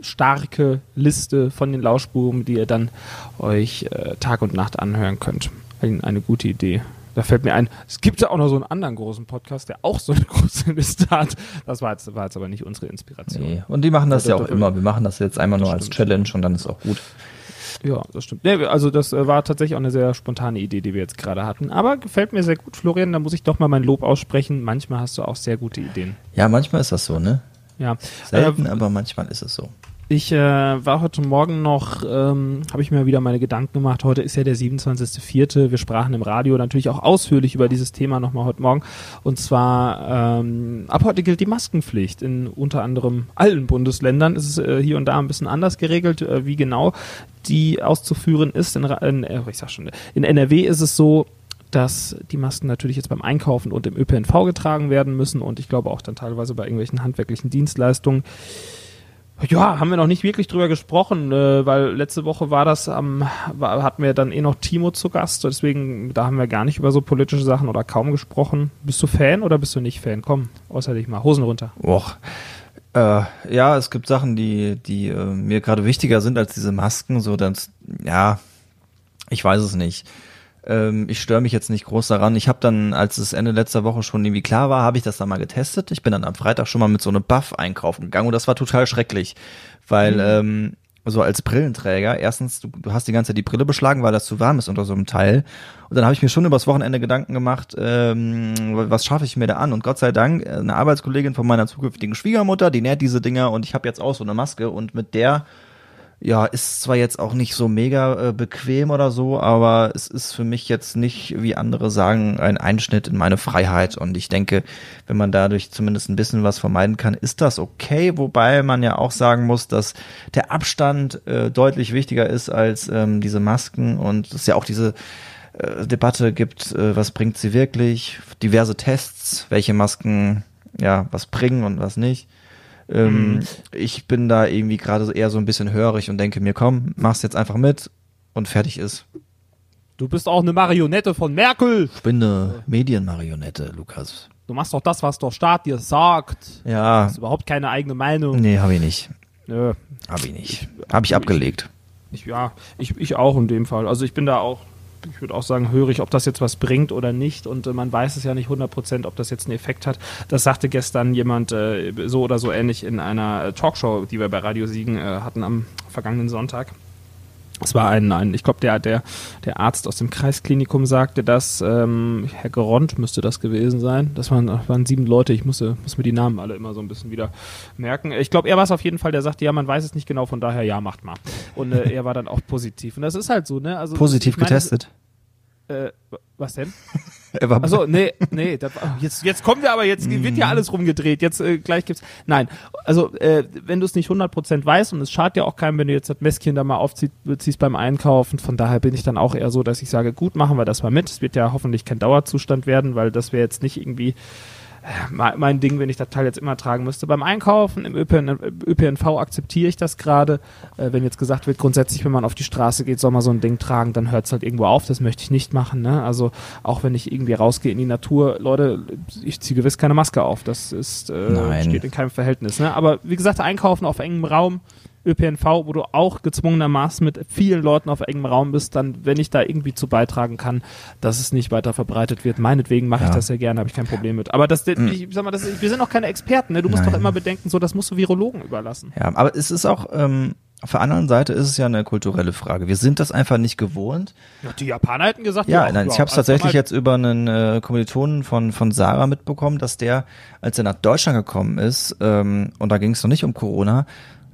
starke Liste von den Lauschbuben, die ihr dann euch äh, Tag und Nacht anhören könnt. Ein, eine gute Idee. Da fällt mir ein, es gibt ja auch noch so einen anderen großen Podcast, der auch so eine große Liste hat. Das war jetzt, war jetzt aber nicht unsere Inspiration. Nee. Und die machen das Ja, ja das- auch immer. Wir machen das jetzt einmal Das nur als stimmt. Challenge und dann ist auch gut. Ja, das stimmt. Nee, also das äh, war tatsächlich auch eine sehr spontane Idee, die wir jetzt gerade hatten. Aber gefällt mir sehr gut, Florian. Da muss ich doch mal mein Lob aussprechen. Manchmal hast du auch sehr gute Ideen. Ja, manchmal ist das so, ne? Ja. Selten, Äh, aber manchmal ist es so. Ich äh, war heute Morgen noch, ähm, habe ich mir wieder meine Gedanken gemacht. Heute ist ja der 27.04. Wir sprachen im Radio natürlich auch ausführlich über dieses Thema nochmal heute Morgen. Und zwar, ähm, ab heute gilt die Maskenpflicht. In unter anderem allen Bundesländern ist es äh, hier und da ein bisschen anders geregelt, äh, wie genau die auszuführen ist. In, in, äh, ich sag schon, in NRW ist es so, dass die Masken natürlich jetzt beim Einkaufen und im ÖPNV getragen werden müssen und ich glaube auch dann teilweise bei irgendwelchen handwerklichen Dienstleistungen. Ja, haben wir noch nicht wirklich drüber gesprochen, äh, weil letzte Woche war das am, hatten wir dann eh noch Timo zu Gast, deswegen, da haben wir gar nicht über so politische Sachen oder kaum gesprochen. Bist du Fan oder bist du nicht Fan? Komm, außer dich mal, Hosen runter. Och. Äh, ja, es gibt Sachen, die, die äh, mir gerade wichtiger sind als diese Masken. So, dass, ja, ich weiß es nicht. Ähm, ich störe mich jetzt nicht groß daran. Ich habe dann, als es Ende letzter Woche schon irgendwie klar war, habe ich das dann mal getestet. Ich bin dann am Freitag schon mal mit so einem Buff einkaufen gegangen und das war total schrecklich, weil ähm, so als Brillenträger, erstens, du, du hast die ganze Zeit die Brille beschlagen, weil das zu warm ist unter so einem Teil. Und dann habe ich mir schon übers Wochenende Gedanken gemacht, ähm, was schaffe ich mir da an? Und Gott sei Dank, äh, eine Arbeitskollegin von meiner zukünftigen Schwiegermutter, die näht diese Dinger und ich habe jetzt auch so eine Maske und mit der ja, ist zwar jetzt auch nicht so mega äh, bequem oder so, aber es ist für mich jetzt nicht, wie andere sagen, ein Einschnitt in meine Freiheit. Und ich denke, wenn man dadurch zumindest ein bisschen was vermeiden kann, ist das okay. Wobei man ja auch sagen muss, dass der Abstand äh, deutlich wichtiger ist als ähm, diese Masken und es ja auch diese äh, Debatte gibt, äh, was bringt sie wirklich, diverse Tests, welche Masken ja was bringen und was nicht. Ähm, Ich bin da irgendwie gerade eher so ein bisschen hörig und denke mir, komm, mach's jetzt einfach mit und fertig ist. Du bist auch eine Marionette von Merkel. Ich bin eine Medienmarionette, Lukas. Du machst doch das, was der Staat dir sagt. Ja, Das ist überhaupt keine eigene Meinung. nee, habe ich nicht. Nö. Habe ich nicht. Habe ich abgelegt. Ich, ja, ich, ich auch in dem Fall. Also ich bin da auch, ich würde auch sagen, hörig, ob das jetzt was bringt oder nicht. Und äh, man weiß es ja nicht 100%, ob das jetzt einen Effekt hat. Das sagte gestern jemand äh, so oder so ähnlich in einer äh, Talkshow, die wir bei Radio Siegen äh, hatten am vergangenen Sonntag. Es war ein, ein ich glaube, der, der, der Arzt aus dem Kreisklinikum sagte das, ähm, Herr Geront müsste das gewesen sein. Das waren, das waren sieben Leute, ich musste, muss mir die Namen alle immer so ein bisschen wieder merken. Ich glaube, er war es auf jeden Fall, der sagte, ja, man weiß es nicht genau, von daher, ja, macht mal. Und äh, er war dann auch positiv. Und das ist halt so, ne? Also, Positiv ich getestet. Äh, was denn? Er war Also nee, nee, das, oh, jetzt, jetzt kommen wir aber, jetzt wird ja alles rumgedreht, jetzt äh, gleich gibt's. Nein, also äh, wenn du es nicht 100% weißt und es schadet ja auch keinem, wenn du jetzt das Mäskchen da mal aufziehst beim Einkaufen, von daher bin ich dann auch eher so, dass ich sage, gut, machen wir das mal mit. Es wird ja hoffentlich kein Dauerzustand werden, weil das wäre jetzt nicht irgendwie mein Ding, wenn ich das Teil jetzt immer tragen müsste. Beim Einkaufen im ÖPN, ÖPNV akzeptiere ich das gerade. Äh, wenn jetzt gesagt wird, grundsätzlich, wenn man auf die Straße geht, soll man so ein Ding tragen, dann hört es halt irgendwo auf. Das möchte ich nicht machen. Ne? Also auch wenn ich irgendwie rausgehe in die Natur, Leute, ich ziehe gewiss keine Maske auf. Das ist äh, steht in keinem Verhältnis. Ne? Aber wie gesagt, Einkaufen auf engem Raum, ÖPNV, wo du auch gezwungenermaßen mit vielen Leuten auf engem Raum bist, dann, wenn ich da irgendwie zu beitragen kann, dass es nicht weiter verbreitet wird, meinetwegen mache ja. ich das sehr gerne, habe ich kein Problem mit. Aber das, mhm. ich sag mal, das, wir sind auch keine Experten, ne? Du musst Nein. doch immer bedenken, so, das musst du Virologen überlassen. Ja, aber es ist auch, ähm, auf der anderen Seite ist es ja eine kulturelle Frage. Wir sind das einfach nicht gewohnt. Ja, die Japaner hätten gesagt, ja, ja nein, ich habe es tatsächlich jetzt über einen äh, Kommilitonen von von Sarah mitbekommen, dass der, als er nach Deutschland gekommen ist, ähm, und da ging es noch nicht um Corona,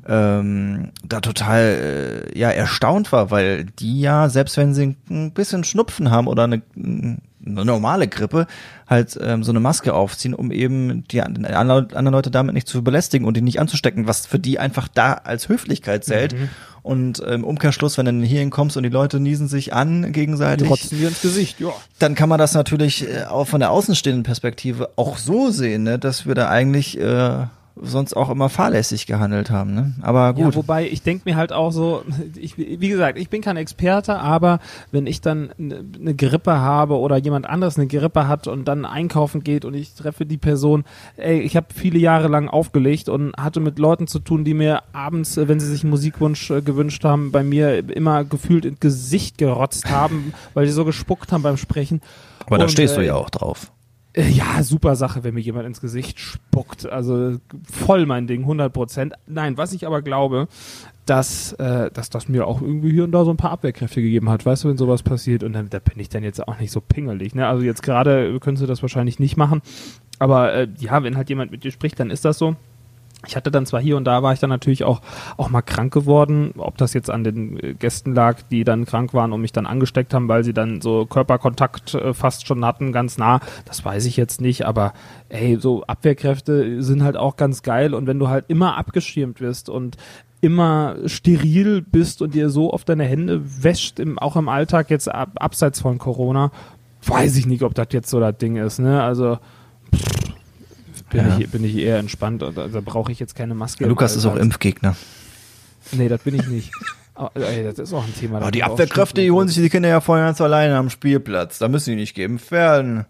ähm, da total äh, ja erstaunt war, weil die ja, selbst wenn sie ein bisschen Schnupfen haben oder eine, eine normale Grippe, halt ähm, so eine Maske aufziehen, um eben die anderen Leute damit nicht zu belästigen und die nicht anzustecken, was für die einfach da als Höflichkeit zählt. Mhm. Und im ähm, Umkehrschluss, wenn du hierhin kommst und die Leute niesen sich an gegenseitig, die rotzen dir ins Gesicht, ja. Dann kann man das natürlich äh, auch von der außenstehenden Perspektive auch so sehen, ne, dass wir da eigentlich äh, sonst auch immer fahrlässig gehandelt haben. Ne? Aber gut. Ja, wobei ich denke mir halt auch so, ich, wie gesagt, ich bin kein Experte, aber wenn ich dann eine Grippe habe oder jemand anderes eine Grippe hat und dann einkaufen geht und ich treffe die Person, ey, ich habe viele Jahre lang aufgelegt und hatte mit Leuten zu tun, die mir abends, wenn sie sich einen Musikwunsch äh, gewünscht haben, bei mir immer gefühlt ins Gesicht gerotzt haben, weil sie so gespuckt haben beim Sprechen. Aber und, da stehst äh, du ja auch drauf. Äh, ja, super Sache, wenn mir jemand ins Gesicht spuckt. Also voll mein Ding, 100 Prozent. Nein, was ich aber glaube, dass, äh, dass das mir auch irgendwie hier und da so ein paar Abwehrkräfte gegeben hat. Weißt du, wenn sowas passiert und dann, da bin ich dann jetzt auch nicht so pingelig. Ne? Also jetzt gerade könntest du das wahrscheinlich nicht machen. Aber äh, ja, wenn halt jemand mit dir spricht, dann ist das so. Ich hatte dann zwar hier und da war ich dann natürlich auch, auch mal krank geworden, ob das jetzt an den äh, Gästen lag, die dann krank waren und mich dann angesteckt haben, weil sie dann so Körperkontakt äh, fast schon hatten, ganz nah, das weiß ich jetzt nicht, aber ey, so Abwehrkräfte sind halt auch ganz geil. Und wenn du halt immer abgeschirmt wirst und immer steril bist und dir so oft deine Hände wäscht, im, auch im Alltag jetzt ab, abseits von Corona, weiß ich nicht, ob das jetzt so das Ding ist, ne, also pff, bin, ja. ich, bin ich eher entspannt. Also brauche ich jetzt keine Maske. Lukas ist auch Impfgegner. Nee, das bin ich nicht. Aber, ey, das ist auch ein Thema. Aber die Abwehrkräfte, die holen sich die Kinder ja vorher ganz alleine am Spielplatz. Da müssen die nicht geimpft werden.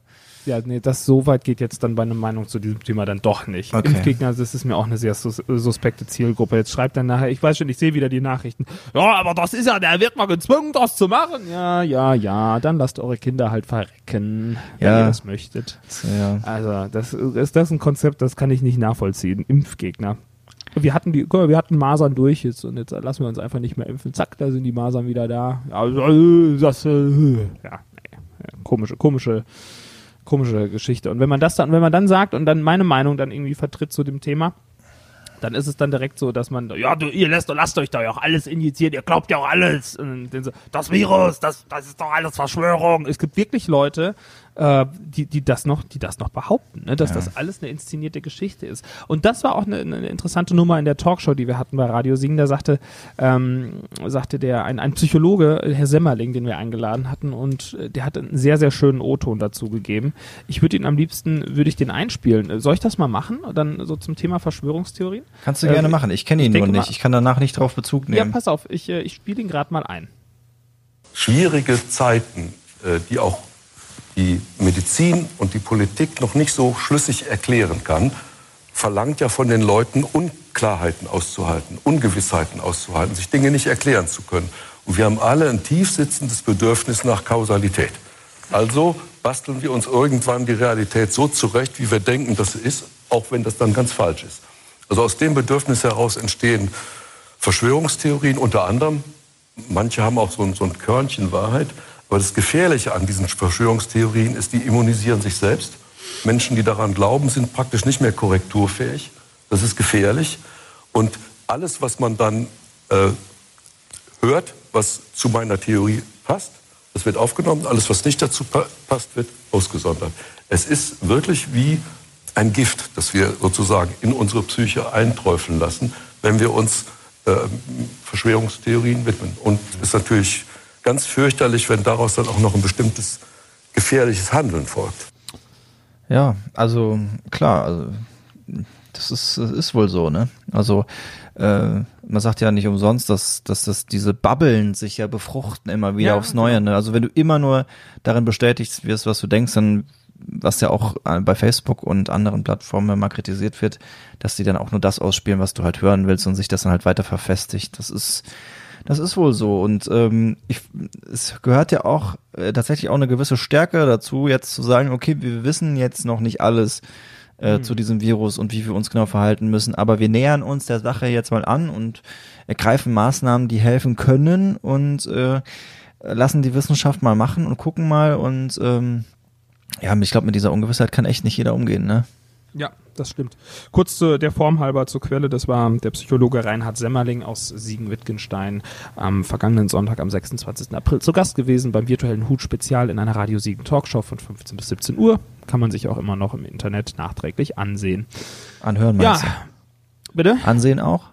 Ja, nee, das so weit geht jetzt dann meine Meinung zu diesem Thema dann doch nicht. Okay. Impfgegner, das ist mir auch eine sehr sus suspekte Zielgruppe. Jetzt schreibt er nachher, ich weiß schon, ich sehe wieder die Nachrichten. Ja, aber das ist ja, der wird mal gezwungen, das zu machen. Ja, ja, ja, dann lasst eure Kinder halt verrecken, wenn ja. ihr das möchtet. Ja. Also, das ist das ein Konzept, das kann ich nicht nachvollziehen. Impfgegner. Wir hatten die, wir hatten Masern durch jetzt und jetzt lassen wir uns einfach nicht mehr impfen. Zack, da sind die Masern wieder da. Ja, das, äh, ja, komische, komische komische Geschichte. Und wenn man das dann, wenn man dann sagt und dann meine Meinung dann irgendwie vertritt zu dem Thema, dann ist es dann direkt so, dass man, ja, du, ihr lasst, lasst euch da ja auch alles injizieren, ihr glaubt ja auch alles. Und so, das Virus, das, das ist doch alles Verschwörung. Es gibt wirklich Leute, äh, die, die das noch, die das noch behaupten, ne? dass ja. das alles eine inszenierte Geschichte ist. Und das war auch eine, eine, interessante Nummer in der Talkshow, die wir hatten bei Radio Singen. Da sagte, ähm, sagte der ein, ein Psychologe, Herr Semmerling, den wir eingeladen hatten, und äh, der hat einen sehr, sehr schönen O-Ton dazu gegeben. Ich würde ihn am liebsten, würde ich den einspielen. Soll ich das mal machen? Dann so zum Thema Verschwörungstheorien? Kannst du äh, gerne machen. Ich kenne ihn nur nicht. Ich kann danach nicht drauf Bezug nehmen. Ja, pass auf. Ich, äh, ich spiele ihn gerade mal ein. Schwierige Zeiten, äh, die auch die Medizin und die Politik noch nicht so schlüssig erklären kann, verlangt ja von den Leuten, Unklarheiten auszuhalten, Ungewissheiten auszuhalten, sich Dinge nicht erklären zu können. Und wir haben alle ein tief sitzendes Bedürfnis nach Kausalität. Also basteln wir uns irgendwann die Realität so zurecht, wie wir denken, dass sie ist, auch wenn das dann ganz falsch ist. Also aus dem Bedürfnis heraus entstehen Verschwörungstheorien unter anderem. Manche haben auch so ein, so ein Körnchen Wahrheit. Aber das Gefährliche an diesen Verschwörungstheorien ist, die immunisieren sich selbst. Menschen, die daran glauben, sind praktisch nicht mehr korrekturfähig. Das ist gefährlich. Und alles, was man dann äh, hört, was zu meiner Theorie passt, das wird aufgenommen. Alles, was nicht dazu pa passt, wird ausgesondert. Es ist wirklich wie ein Gift, das wir sozusagen in unsere Psyche einträufeln lassen, wenn wir uns äh, Verschwörungstheorien widmen. Und es ist natürlich ganz fürchterlich, wenn daraus dann auch noch ein bestimmtes gefährliches Handeln folgt. Ja, also klar, also das ist, das ist wohl so, ne? Also äh, man sagt ja nicht umsonst, dass, dass das diese Bubbeln sich ja befruchten immer wieder Ja, aufs Neue. Ne? Also wenn du immer nur darin bestätigt wirst, was du denkst, dann was ja auch äh, bei Facebook und anderen Plattformen immer kritisiert wird, dass die dann auch nur das ausspielen, was du halt hören willst und sich das dann halt weiter verfestigt. Das ist das ist wohl so. Und ähm, ich, es gehört ja auch äh, tatsächlich auch eine gewisse Stärke dazu, jetzt zu sagen, okay, wir wissen jetzt noch nicht alles äh, zu diesem Virus und wie wir uns genau verhalten müssen, aber wir nähern uns der Sache jetzt mal an und ergreifen Maßnahmen, die helfen können und äh, lassen die Wissenschaft mal machen und gucken mal. Und ähm, ja, ich glaube, mit dieser Ungewissheit kann echt nicht jeder umgehen, ne? Ja, das stimmt. Kurz zu der Form halber zur Quelle, das war der Psychologe Reinhard Semmerling aus Siegen-Wittgenstein am vergangenen Sonntag am 26. April zu Gast gewesen beim virtuellen Hut-Spezial in einer Radio Siegen Talkshow von 15 bis 17 Uhr. Kann man sich auch immer noch im Internet nachträglich ansehen. Anhören Ja, meinst du? bitte? Ansehen auch?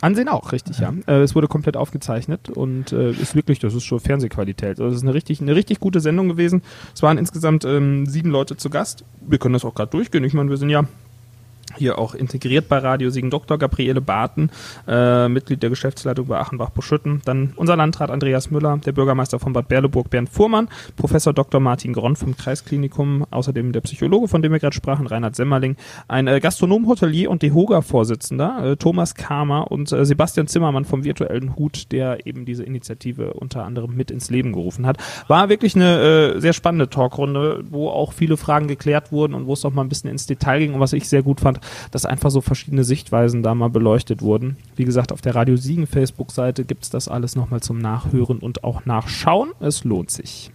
Ansehen auch, richtig, ja. Äh, es wurde komplett aufgezeichnet und äh, ist wirklich, das ist schon Fernsehqualität. Also das ist eine richtig, eine richtig gute Sendung gewesen. Es waren insgesamt ähm, sieben Leute zu Gast. Wir können das auch gerade durchgehen. Ich meine, wir sind ja hier auch integriert bei Radio Siegen Dr. Gabriele Barten, äh, Mitglied der Geschäftsleitung bei Achenbach-Buschütten, dann unser Landrat Andreas Müller, der Bürgermeister von Bad Berleburg Bernd Fuhrmann, Professor Dr. Martin Gronn vom Kreisklinikum, außerdem der Psychologe, von dem wir gerade sprachen, Reinhard Semmerling, ein äh, Gastronom, Hotelier und DEHOGA-Vorsitzender, äh, Thomas Kamer und äh, Sebastian Zimmermann vom virtuellen Hut, der eben diese Initiative unter anderem mit ins Leben gerufen hat. War wirklich eine äh, sehr spannende Talkrunde, wo auch viele Fragen geklärt wurden und wo es auch mal ein bisschen ins Detail ging und was ich sehr gut fand, dass einfach so verschiedene Sichtweisen da mal beleuchtet wurden. Wie gesagt, auf der Radio Siegen Facebook-Seite gibt's das alles nochmal zum Nachhören und auch Nachschauen. Es lohnt sich.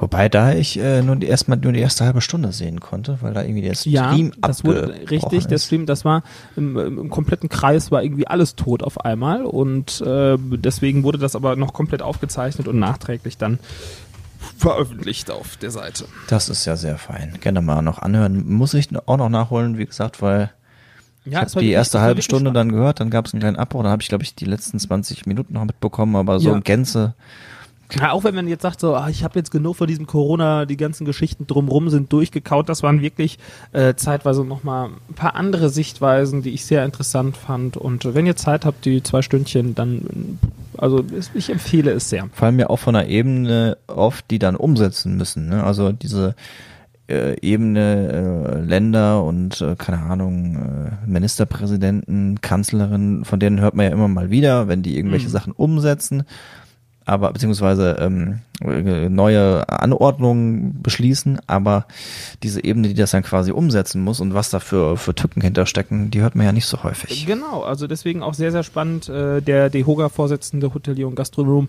Wobei da ich äh, nur die erstmal nur die erste halbe Stunde sehen konnte, weil da irgendwie der Ja, Stream das wurde richtig, der ist. Stream, das war im, im, im kompletten Kreis war irgendwie alles tot auf einmal und äh, deswegen wurde das aber noch komplett aufgezeichnet und nachträglich dann veröffentlicht auf der Seite. Das ist ja sehr fein. Gerne mal noch anhören. Muss ich auch noch nachholen, wie gesagt, weil ich habe die erste halbe Stunde spannend. dann gehört, dann gab es einen kleinen Abbruch, dann habe ich, glaube ich, die letzten 20 Minuten noch mitbekommen, aber so Ja. in Gänze. Ja, auch wenn man jetzt sagt, so, ah, ich habe jetzt genug von diesem Corona, die ganzen Geschichten drumrum sind durchgekaut, das waren wirklich äh, zeitweise nochmal ein paar andere Sichtweisen, die ich sehr interessant fand. Und äh, wenn ihr Zeit habt, die zwei Stündchen, dann, also ich empfehle es sehr. fallen mir auch von der Ebene auf, die dann umsetzen müssen. Ne? Also diese äh, Ebene äh, Länder und äh, keine Ahnung äh, Ministerpräsidenten, Kanzlerin, von denen hört man ja immer mal wieder, wenn die irgendwelche Mhm. Sachen umsetzen, aber beziehungsweise ähm, äh, neue Anordnungen beschließen, aber diese Ebene, die das dann quasi umsetzen muss und was da für, für Tücken hinterstecken, die hört man ja nicht so häufig. Genau, also deswegen auch sehr, sehr spannend. Äh, der DEHOGA-Vorsitzende Hotelier und Gastronom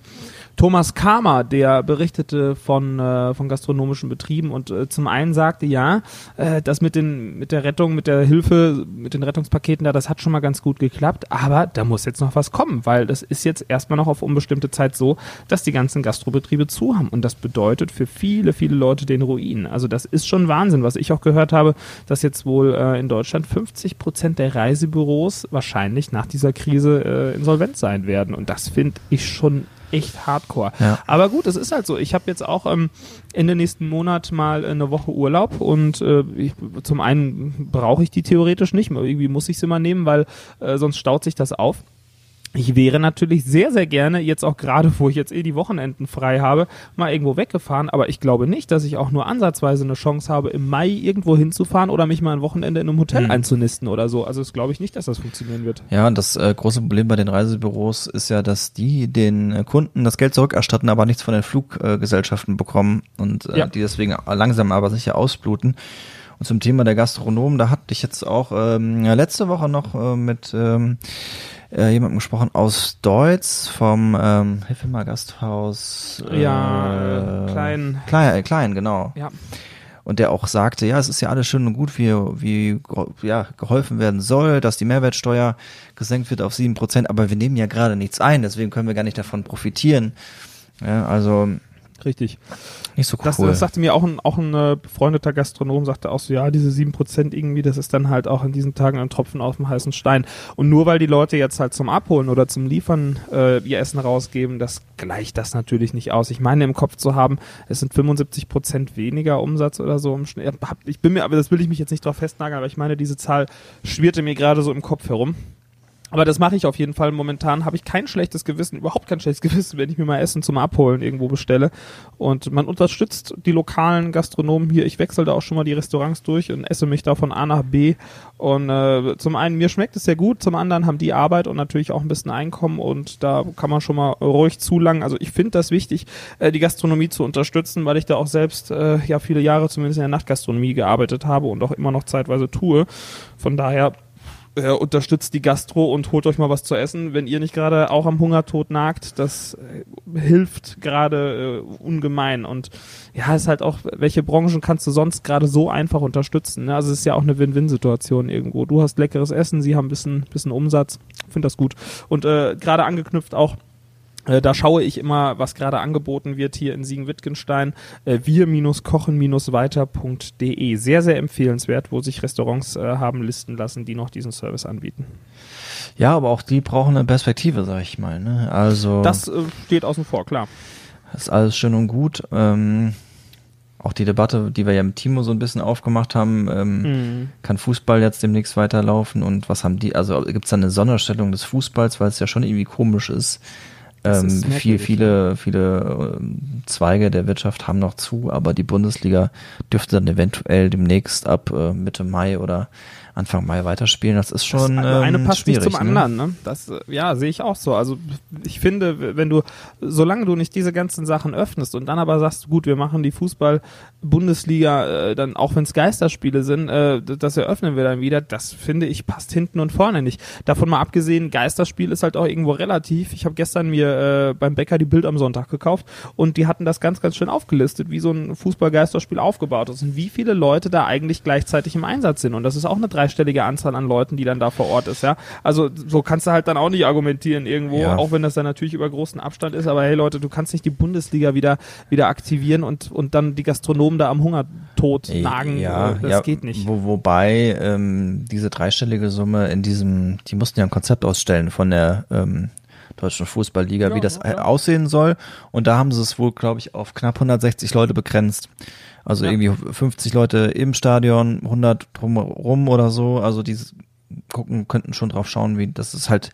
Thomas Kamer, der berichtete von, äh, von gastronomischen Betrieben und äh, zum einen sagte, ja, äh, das mit, den, mit der Rettung, mit der Hilfe, mit den Rettungspaketen da, das hat schon mal ganz gut geklappt, aber da muss jetzt noch was kommen, weil das ist jetzt erstmal noch auf unbestimmte Zeit so, dass die ganzen Gastrobetriebe zu haben und das bedeutet für viele, viele Leute den Ruin. Also das ist schon Wahnsinn, was ich auch gehört habe, dass jetzt wohl äh, in Deutschland 50 Prozent der Reisebüros wahrscheinlich nach dieser Krise äh, insolvent sein werden und das finde ich schon echt hardcore. Ja. Aber gut, es ist halt so. Ich habe jetzt auch ähm, Ende nächsten Monat mal eine Woche Urlaub und äh, ich, zum einen brauche ich die theoretisch nicht, irgendwie muss ich sie mal nehmen, weil äh, sonst staut sich das auf. Ich wäre natürlich sehr, sehr gerne, jetzt auch gerade, wo ich jetzt eh die Wochenenden frei habe, mal irgendwo weggefahren. Aber ich glaube nicht, dass ich auch nur ansatzweise eine Chance habe, im Mai irgendwo hinzufahren oder mich mal ein Wochenende in einem Hotel Hm. einzunisten oder so. Also das glaube ich nicht, dass das funktionieren wird. Ja, und das äh, große Problem bei den Reisebüros ist ja, dass die den äh, Kunden das Geld zurückerstatten, aber nichts von den Fluggesellschaften bekommen und äh, Ja. die deswegen langsam aber sicher ausbluten. Und zum Thema der Gastronomen, da hatte ich jetzt auch ähm, letzte Woche noch äh, mit ähm, äh, jemandem gesprochen aus Deutz vom ähm, Hilfe mal Gasthaus. Ja, äh, Klein. Klein, äh, klein, genau. Ja. Und der auch sagte, ja, es ist ja alles schön und gut, wie, wie ja, geholfen werden soll, dass die Mehrwertsteuer gesenkt wird auf sieben Prozent, aber wir nehmen ja gerade nichts ein, deswegen können wir gar nicht davon profitieren. Ja, also Richtig. Nicht so cool. Das, das sagte mir auch ein, auch ein äh, befreundeter Gastronom, sagte auch so, ja, diese sieben Prozent irgendwie, das ist dann halt auch in diesen Tagen ein Tropfen auf dem heißen Stein. Und nur weil die Leute jetzt halt zum Abholen oder zum Liefern äh, ihr Essen rausgeben, das gleicht das natürlich nicht aus. Ich meine im Kopf zu haben, es sind 75 Prozent weniger Umsatz oder so im. Ich bin mir, aber das will ich mich jetzt nicht drauf festnageln, aber ich meine, diese Zahl schwirrte mir gerade so im Kopf herum. Aber das mache ich auf jeden Fall. Momentan habe ich kein schlechtes Gewissen, überhaupt kein schlechtes Gewissen, wenn ich mir mal Essen zum Abholen irgendwo bestelle. Und man unterstützt die lokalen Gastronomen hier. Ich wechsle da auch schon mal die Restaurants durch und esse mich da von A nach B. Und äh, zum einen, mir schmeckt es sehr gut, zum anderen haben die Arbeit und natürlich auch ein bisschen Einkommen und da kann man schon mal ruhig zulangen. Also ich finde das wichtig, äh, die Gastronomie zu unterstützen, weil ich da auch selbst äh, ja viele Jahre zumindest in der Nachtgastronomie gearbeitet habe und auch immer noch zeitweise tue. Von daher äh, unterstützt die Gastro und holt euch mal was zu essen, wenn ihr nicht gerade auch am Hungertod nagt. Das äh, hilft gerade äh, ungemein. Und ja, ist halt auch, welche Branchen kannst du sonst gerade so einfach unterstützen? Ne? Also es ist ja auch eine Win-Win-Situation irgendwo. Du hast leckeres Essen, sie haben ein bisschen, bisschen Umsatz. Finde das gut. Und äh, gerade angeknüpft auch da schaue ich immer, was gerade angeboten wird hier in Siegen-Wittgenstein. Äh, wir-kochen-weiter.de. Sehr, sehr empfehlenswert, wo sich Restaurants äh, haben listen lassen, die noch diesen Service anbieten. Ja, aber auch die brauchen eine Perspektive, sag ich mal. Ne? Also das äh, steht außen vor, klar. ist alles schön und gut. Ähm, auch die Debatte, die wir ja mit Timo so ein bisschen aufgemacht haben, ähm, Mhm. kann Fußball jetzt demnächst weiterlaufen und was haben die, also gibt es da eine Sonderstellung des Fußballs, weil es ja schon irgendwie komisch ist. Ähm, viel, viele, viele ähm, Zweige der Wirtschaft haben noch zu, aber die Bundesliga dürfte dann eventuell demnächst ab äh, Mitte Mai oder Anfang Mai weiterspielen. Das ist schon das, eine ähm, passt nicht zum ne? anderen, ne? Das, ja, sehe ich auch so. Also ich finde, wenn du, solange du nicht diese ganzen Sachen öffnest und dann aber sagst, gut, wir machen die Fußball-Bundesliga, äh, dann auch wenn es Geisterspiele sind, äh, das eröffnen wir dann wieder, das finde ich passt hinten und vorne nicht. Davon mal abgesehen, Geisterspiel ist halt auch irgendwo relativ. Ich habe gestern mir äh, beim Bäcker die Bild am Sonntag gekauft und die hatten das ganz, ganz schön aufgelistet, wie so ein Fußball-Geisterspiel aufgebaut ist und wie viele Leute da eigentlich gleichzeitig im Einsatz sind. Und das ist auch eine dreistellige Anzahl an Leuten, die dann da vor Ort ist, ja. Also so kannst du halt dann auch nicht argumentieren irgendwo, Ja. auch wenn das dann natürlich über großen Abstand ist. Aber hey Leute, du kannst nicht die Bundesliga wieder wieder aktivieren und und dann die Gastronomen da am Hungertod nagen. Ja, Äh, das ja, geht nicht. Wo, wobei ähm, diese dreistellige Summe in diesem, die mussten ja ein Konzept ausstellen von der ähm, deutschen Fußballliga, Ja, wie das ja, aussehen soll. Und da haben sie es wohl, glaube ich, auf knapp 160 Leute begrenzt. Also Ja. irgendwie 50 Leute im Stadion, 100 drumherum oder so. Also diese gucken, könnten schon drauf schauen, wie das ist halt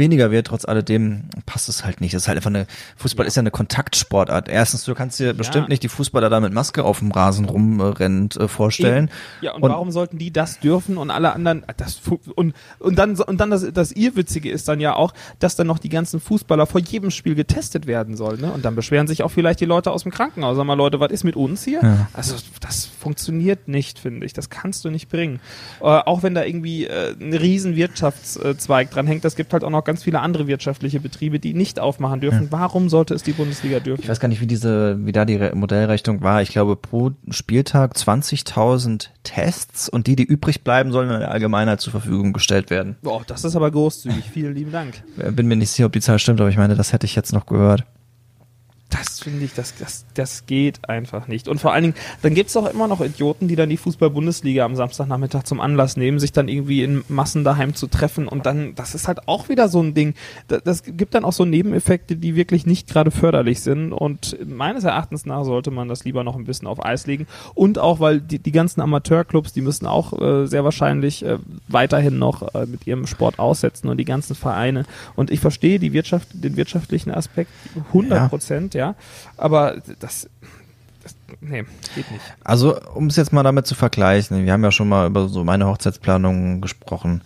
weniger wird. Trotz alledem passt es halt nicht. Das ist halt einfach eine, Fußball ist ja eine Kontaktsportart. Erstens, du kannst dir bestimmt nicht die Fußballer da mit Maske auf dem Rasen rumrennend äh, vorstellen. Ja, und, Und- warum sollten die das dürfen und alle anderen das fu- und und dann und dann das das irrwitzige ist dann ja auch, dass dann noch die ganzen Fußballer vor jedem Spiel getestet werden sollen, ne? Und dann beschweren sich auch vielleicht die Leute aus dem Krankenhaus, sag mal Leute, was ist mit uns hier? Ja. Also das funktioniert nicht, finde ich. Das kannst du nicht bringen. Äh, auch wenn da irgendwie äh, ein riesen Wirtschaftszweig dran hängt, es gibt halt auch noch ganz viele andere wirtschaftliche Betriebe, die nicht aufmachen dürfen. Warum sollte es die Bundesliga dürfen? Ich weiß gar nicht, wie diese, wie da die Re Modellrechnung war. Ich glaube, pro Spieltag 20.000 Tests und die, die übrig bleiben, sollen in der Allgemeinheit zur Verfügung gestellt werden. Boah, das ist aber großzügig. Vielen lieben Dank. Äh, Bin mir nicht sicher, ob die Zahl stimmt, aber ich meine, das hätte ich jetzt noch gehört. Das finde ich, das, das, das geht einfach nicht. Und vor allen Dingen, dann gibt's auch immer noch Idioten, die dann die Fußball-Bundesliga am Samstagnachmittag zum Anlass nehmen, sich dann irgendwie in Massen daheim zu treffen. Und dann, das ist halt auch wieder so ein Ding. Das, das gibt dann auch so Nebeneffekte, die wirklich nicht gerade förderlich sind. Und meines Erachtens nach sollte man das lieber noch ein bisschen auf Eis legen. Und auch, weil die, die ganzen Amateurclubs, die müssen auch äh, sehr wahrscheinlich äh, weiterhin noch äh, mit ihrem Sport aussetzen und die ganzen Vereine. Und ich verstehe die Wirtschaft, den wirtschaftlichen Aspekt 100 Prozent, ja. Aber das, das, nee, geht nicht. Also, um es jetzt mal damit zu vergleichen, wir haben ja schon mal über so meine Hochzeitsplanung gesprochen.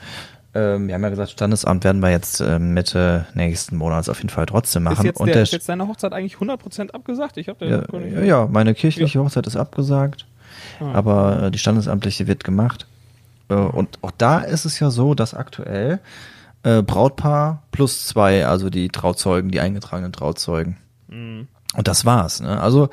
Ähm, wir haben ja gesagt, Standesamt werden wir jetzt ähm, Mitte nächsten Monats auf jeden Fall trotzdem machen. Ist jetzt, Und der, der, ist jetzt deine Hochzeit eigentlich 100% abgesagt? Ich habe ja, ja, ja, meine kirchliche Hochzeit ist abgesagt, Ah. aber äh, die standesamtliche wird gemacht. Äh, und auch da ist es ja so, dass aktuell äh, Brautpaar plus zwei, also die Trauzeugen, die eingetragenen Trauzeugen. Mhm. Und das war's. Ne? Also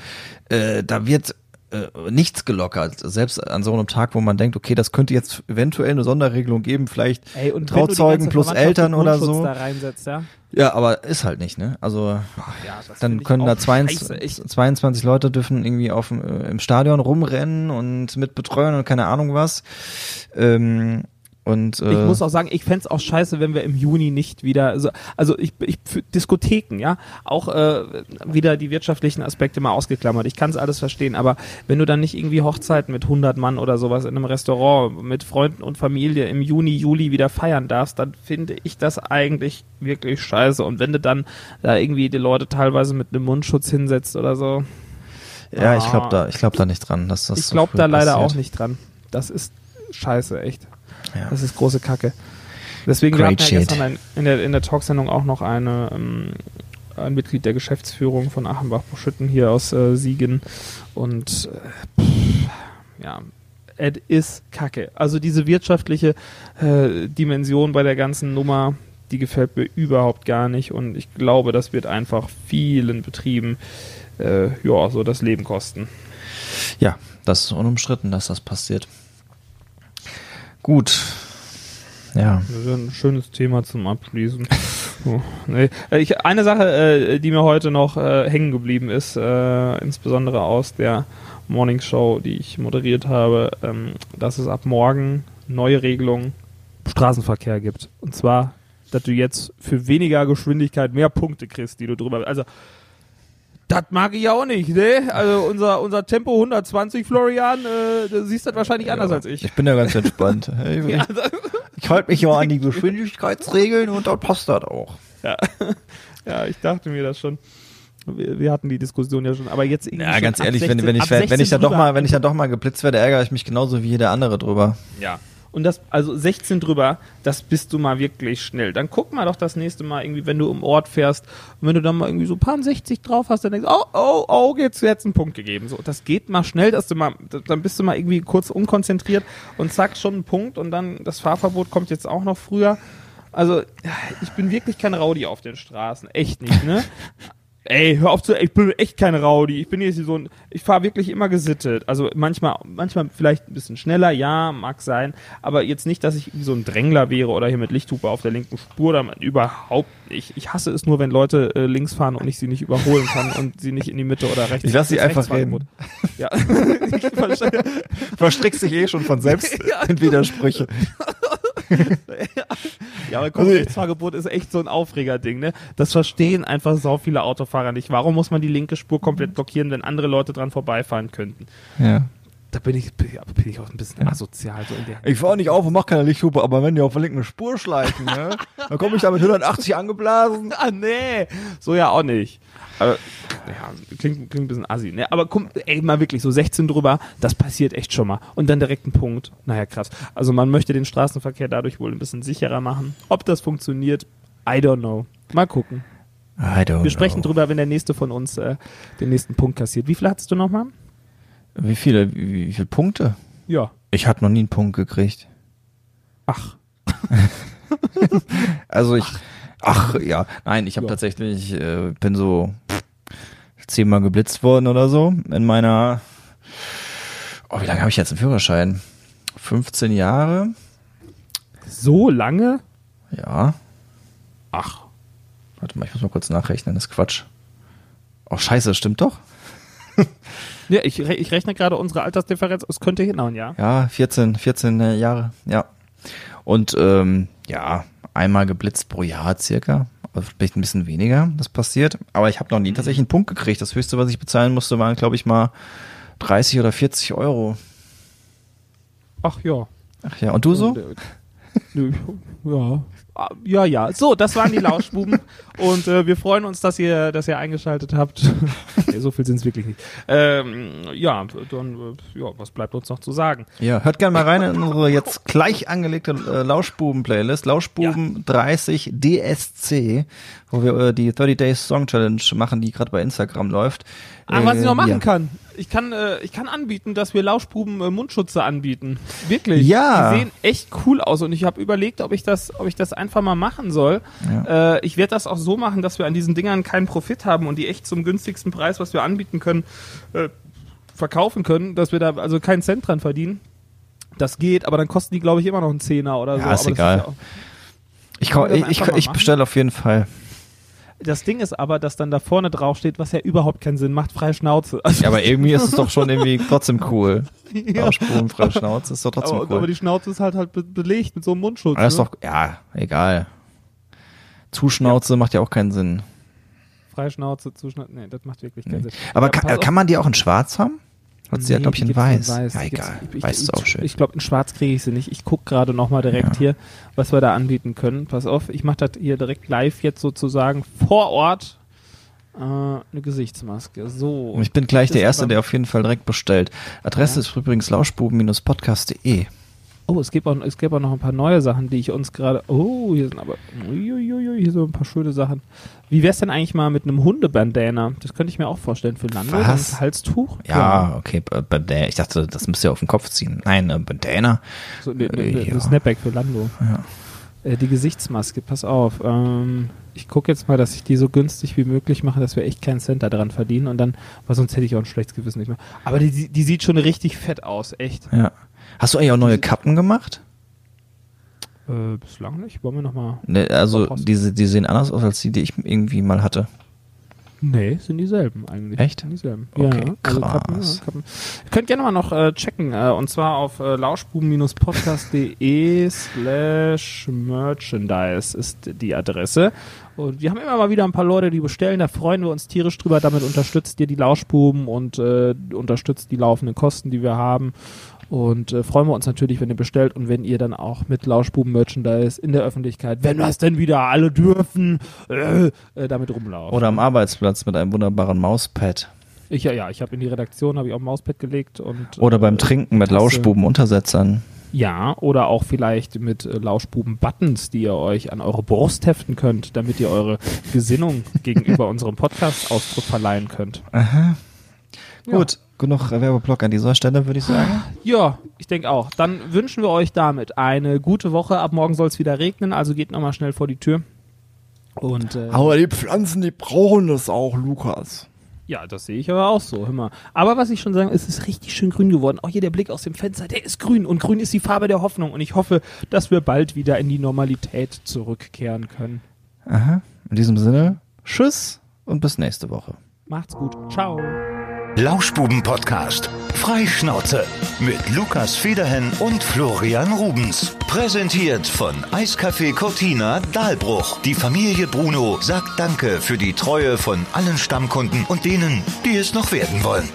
äh, da wird äh, nichts gelockert. Selbst an so einem Tag, wo man denkt, okay, das könnte jetzt eventuell eine Sonderregelung geben, vielleicht Ey, und Trauzeugen plus Eltern oder so. Da reinsetzt, ja? Ja, aber ist halt nicht, ne? Also Ja, dann können da auch 22, scheiße, echt. 22 Leute dürfen irgendwie auf dem, äh, im Stadion rumrennen und mit betreuen und keine Ahnung was. Ähm, und äh, Ich muss auch sagen, ich fänd's auch scheiße, wenn wir im Juni nicht wieder, also, also ich, ich für Diskotheken, ja, auch äh, wieder die wirtschaftlichen Aspekte mal ausgeklammert. Ich kann's alles verstehen, aber wenn du dann nicht irgendwie Hochzeiten mit 100 Mann oder sowas in einem Restaurant mit Freunden und Familie im Juni, Juli wieder feiern darfst, dann finde ich das eigentlich wirklich scheiße. Und wenn du dann da irgendwie die Leute teilweise mit einem Mundschutz hinsetzt oder so, ja, ich Ah. glaube da, ich glaube da nicht dran, dass das ich so glaube früh da leider passiert. auch nicht dran. Das ist scheiße, echt. Ja. Das ist große Kacke. Deswegen wir Great hatten ja gestern ein, in der, in der Talksendung auch noch eine, ähm, ein Mitglied der Geschäftsführung von Achenbach-Buschütten hier aus äh, Siegen. Und äh, pff, ja, es ist Kacke. Also diese wirtschaftliche äh, Dimension bei der ganzen Nummer, die gefällt mir überhaupt gar nicht. Und ich glaube, das wird einfach vielen Betrieben äh, ja, so das Leben kosten. Ja, das ist unumstritten, dass das passiert. Gut. Ja. Das ist ein schönes Thema zum Abschließen. Oh, nee. Äh, Ich, eine Sache, äh, die mir heute noch äh, hängen geblieben ist, äh, insbesondere aus der Morning Show, die ich moderiert habe, ähm, dass es ab morgen neue Regelungen im Straßenverkehr gibt. Und zwar, dass du jetzt für weniger Geschwindigkeit mehr Punkte kriegst, die du drüber. Also, das mag ich auch nicht, ne? Also unser, unser Tempo 120, Florian, äh, du siehst das wahrscheinlich anders als ich. Ich bin ja ganz entspannt. Ich, Ja, ich halte mich ja an die Geschwindigkeitsregeln und dann passt das auch. Ja, ich dachte mir das schon. Wir, wir hatten die Diskussion ja schon, aber jetzt irgendwie Ja, ganz ehrlich, 16 wenn, wenn ich, wenn, ich 16 dann doch mal, wenn ich dann doch mal geblitzt werde, ärgere ich mich genauso wie jeder andere drüber. Ja. Und das, also 16 drüber, das bist du mal wirklich schnell. Dann guck mal doch das nächste Mal irgendwie, wenn du im Ort fährst und wenn du dann mal irgendwie so paar 60 drauf hast, dann denkst du, oh, oh, oh, jetzt jetzt einen Punkt gegeben. So, das geht mal schnell, dass du mal, dann bist du mal irgendwie kurz unkonzentriert und zack, schon einen Punkt und dann das Fahrverbot kommt jetzt auch noch früher. Also, ich bin wirklich kein Rowdy auf den Straßen. Echt nicht, ne? Ey, hör auf zu, ich bin echt kein Rowdy. Ich bin jetzt so ein, ich fahre wirklich immer gesittet. Also manchmal, manchmal vielleicht ein bisschen schneller, ja, mag sein. Aber jetzt nicht, dass ich wie so ein Drängler wäre oder hier mit Lichthupe auf der linken Spur, damit überhaupt nicht. Ich hasse es nur, wenn Leute äh, links fahren und ich sie nicht überholen kann und sie nicht in die Mitte oder rechts. Ich lass sie einfach Rechtsfahrgebot. Ja. ich verstehe. Verstrickst dich eh schon von selbst Ja. in Widersprüche. Ja, aber komm, Rechtsfahrgebot ist echt so ein Aufregerding, ne? Das verstehen einfach so viele Autofahrer nicht. Warum muss man die linke Spur komplett blockieren, wenn andere Leute dran vorbeifahren könnten? Ja. Da bin ich, bin ich- auch ein bisschen asozial. So in der Ich fahre nicht auf und mach keine Lichthupe, aber wenn die auf der linken Spur schleifen, ne, dann komme ich da mit 180 angeblasen. ah, nee, so ja auch nicht. Aber, ja, klingt, klingt ein bisschen assi, ne? Aber komm, ey, mal wirklich, so 16 drüber, das passiert echt schon mal. Und dann direkt ein Punkt. Naja, krass. Also man möchte den Straßenverkehr dadurch wohl ein bisschen sicherer machen. Ob das funktioniert, I don't know. Mal gucken. Wir sprechen know. drüber, wenn der nächste von uns äh, den nächsten Punkt kassiert. Wie viel hattest du nochmal? Wie viele, wie, wie viele Punkte? Ja. Ich hatte noch nie einen Punkt gekriegt. Ach. Also ich, ach ja, nein, ich habe Ja. tatsächlich, äh, bin so zehnmal geblitzt worden oder so in meiner, oh, wie lange habe ich jetzt einen Führerschein? 15 Jahre? So lange? Ja. Ach. Warte mal, ich muss mal kurz nachrechnen, das ist Quatsch. Oh, scheiße, stimmt doch. Ja, ich, ich rechne gerade unsere Altersdifferenz. Es könnte hinhauen, ja. Ja, 14, 14 äh, Jahre, ja. Und ähm, ja, einmal geblitzt pro Jahr circa. Also Vielleicht ein bisschen weniger, das passiert. Aber ich habe noch nie tatsächlich einen Punkt gekriegt. Das höchste, was ich bezahlen musste, waren, glaube ich, mal 30 oder 40 Euro. Ach ja. Ach ja, und du so? Nö, ja. Ja, ja. So, das waren die Lauschbuben. und äh, wir freuen uns, dass ihr, dass ihr eingeschaltet habt. nee, so viel sind es wirklich nicht. Ähm, ja, dann, äh, ja, was bleibt uns noch zu sagen? Ja, hört gerne mal rein in unsere jetzt gleich angelegte äh, Lauschbuben-Playlist. Lauschbuben 30 DSC, wo wir äh, die 30 Days Song Challenge machen, die gerade bei Instagram läuft. Ach, was ich noch Äh, machen ja. kann. Ich kann, äh, ich kann anbieten, dass wir Lauschbuben äh, Mundschutze anbieten. Wirklich. Ja. Die sehen echt cool aus und ich habe überlegt, ob ich das, ob ich das einfach mal machen soll. Äh, ich werde das auch so machen, dass wir an diesen Dingern keinen Profit haben und die echt zum günstigsten Preis, was wir anbieten können, äh, verkaufen können, dass wir da also keinen Cent dran verdienen. Das geht, aber dann kosten die, glaube ich, immer noch einen Zehner oder so. Ja, ist aber egal. ja auch- Ich, ich, ich, ich bestelle auf jeden Fall. Das Ding ist aber, dass dann da vorne drauf steht, was ja überhaupt keinen Sinn macht, freie Schnauze. Also, Ja, aber irgendwie ist es doch schon irgendwie trotzdem cool. ja. Lauschbuben, freie Schnauze ist doch trotzdem aber, aber cool. die Schnauze ist halt halt be belegt mit so einem Mundschutz. Aber das ist ne? doch, ja, egal. Zuschnauze macht ja auch keinen Sinn. Freie Schnauze, Zuschnitt, nee, das macht wirklich keinen Nee. Sinn. Aber Ja, kann, kann man die auch in schwarz haben? Hat sie ja, Nee, glaube ich, in gibt's weiß. Ja, egal. Ich, weiß ist auch schön. Ich glaube, in schwarz kriege ich sie nicht. Ich gucke gerade nochmal direkt Ja. hier, was wir da anbieten können. Pass auf, ich mache das hier direkt live jetzt sozusagen vor Ort. Äh, eine Gesichtsmaske. So. Ich bin gleich der Erste, der auf jeden Fall direkt bestellt. Adresse Ja. ist übrigens lauschbuben-podcast.de. Oh, es gibt, auch, es gibt auch noch ein paar neue Sachen, die ich uns gerade. Oh, hier sind aber. Uiuiui, hier sind ein paar schöne Sachen. Wie wär's denn eigentlich mal mit einem Hundebandana? Das könnte ich mir auch vorstellen für Lando. Was? Ein Halstuch? Ja, okay, Bandana. Ich dachte, das müsst ihr auf den Kopf ziehen. Nein, äh, Bandana. So, ne, ne, ne, ja. ne Snapback für Lando. Ja. Äh, die Gesichtsmaske, pass auf. Ähm, ich gucke jetzt mal, dass ich die so günstig wie möglich mache, dass wir echt keinen Cent da dran verdienen und dann, weil sonst hätte ich auch ein schlechtes Gewissen nicht mehr. Aber die, die sieht schon richtig fett aus, echt. Ja. Hast du eigentlich auch neue Kappen gemacht? Äh, bislang nicht. Wollen wir nochmal. Ne, also, diese, die sehen anders aus als die, die ich irgendwie mal hatte. Nee, sind dieselben eigentlich. Echt? Sind dieselben. Okay, ja, also Kappen, krass. ja, Kappen. Ihr könnt gerne mal noch äh, checken, äh, und zwar auf äh, lauschbuben-podcast.de slash merchandise ist die Adresse. Und wir haben immer mal wieder ein paar Leute, die bestellen, da freuen wir uns tierisch drüber. Damit unterstützt ihr die Lauschbuben und äh, unterstützt die laufenden Kosten, die wir haben. Und äh, freuen wir uns natürlich, wenn ihr bestellt und wenn ihr dann auch mit Lauschbuben-Merchandise in der Öffentlichkeit, wenn wir es denn wieder alle dürfen, äh, äh, damit rumlaufen. Oder am Arbeitsplatz mit einem wunderbaren Mauspad. Ich, ja, ja, ich habe in die Redaktion habe ich auch ein Mauspad gelegt und Oder äh, beim Trinken mit. Lauschbuben-Untersetzern. Ja, oder auch vielleicht mit äh, Lauschbuben-Buttons, die ihr euch an eure Brust heften könnt, damit ihr eure Gesinnung gegenüber unserem Podcast Ausdruck verleihen könnt. Aha. Gut, genug Werbeblock an dieser Stelle, würde ich sagen. Ja, ich denke auch. Dann wünschen wir euch damit eine gute Woche. Ab morgen soll es wieder regnen, also geht nochmal schnell vor die Tür. Und äh, Aber die Pflanzen, die brauchen das auch, Lukas. ja, das sehe ich aber auch so. Hör mal. Aber was ich schon sagen, es ist richtig schön grün geworden. Auch hier der Blick aus dem Fenster, der ist grün und grün ist die Farbe der Hoffnung. Und ich hoffe, dass wir bald wieder in die Normalität zurückkehren können. Aha. In diesem Sinne, tschüss und bis nächste Woche. Macht's gut. Ciao. Lauschbuben-Podcast. Freischnauze. Mit Lukas Federhen und Florian Rubens. Präsentiert von Eiskaffee Cortina Dahlbruch. Die Familie Bruno sagt Danke für die Treue von allen Stammkunden und denen, die es noch werden wollen.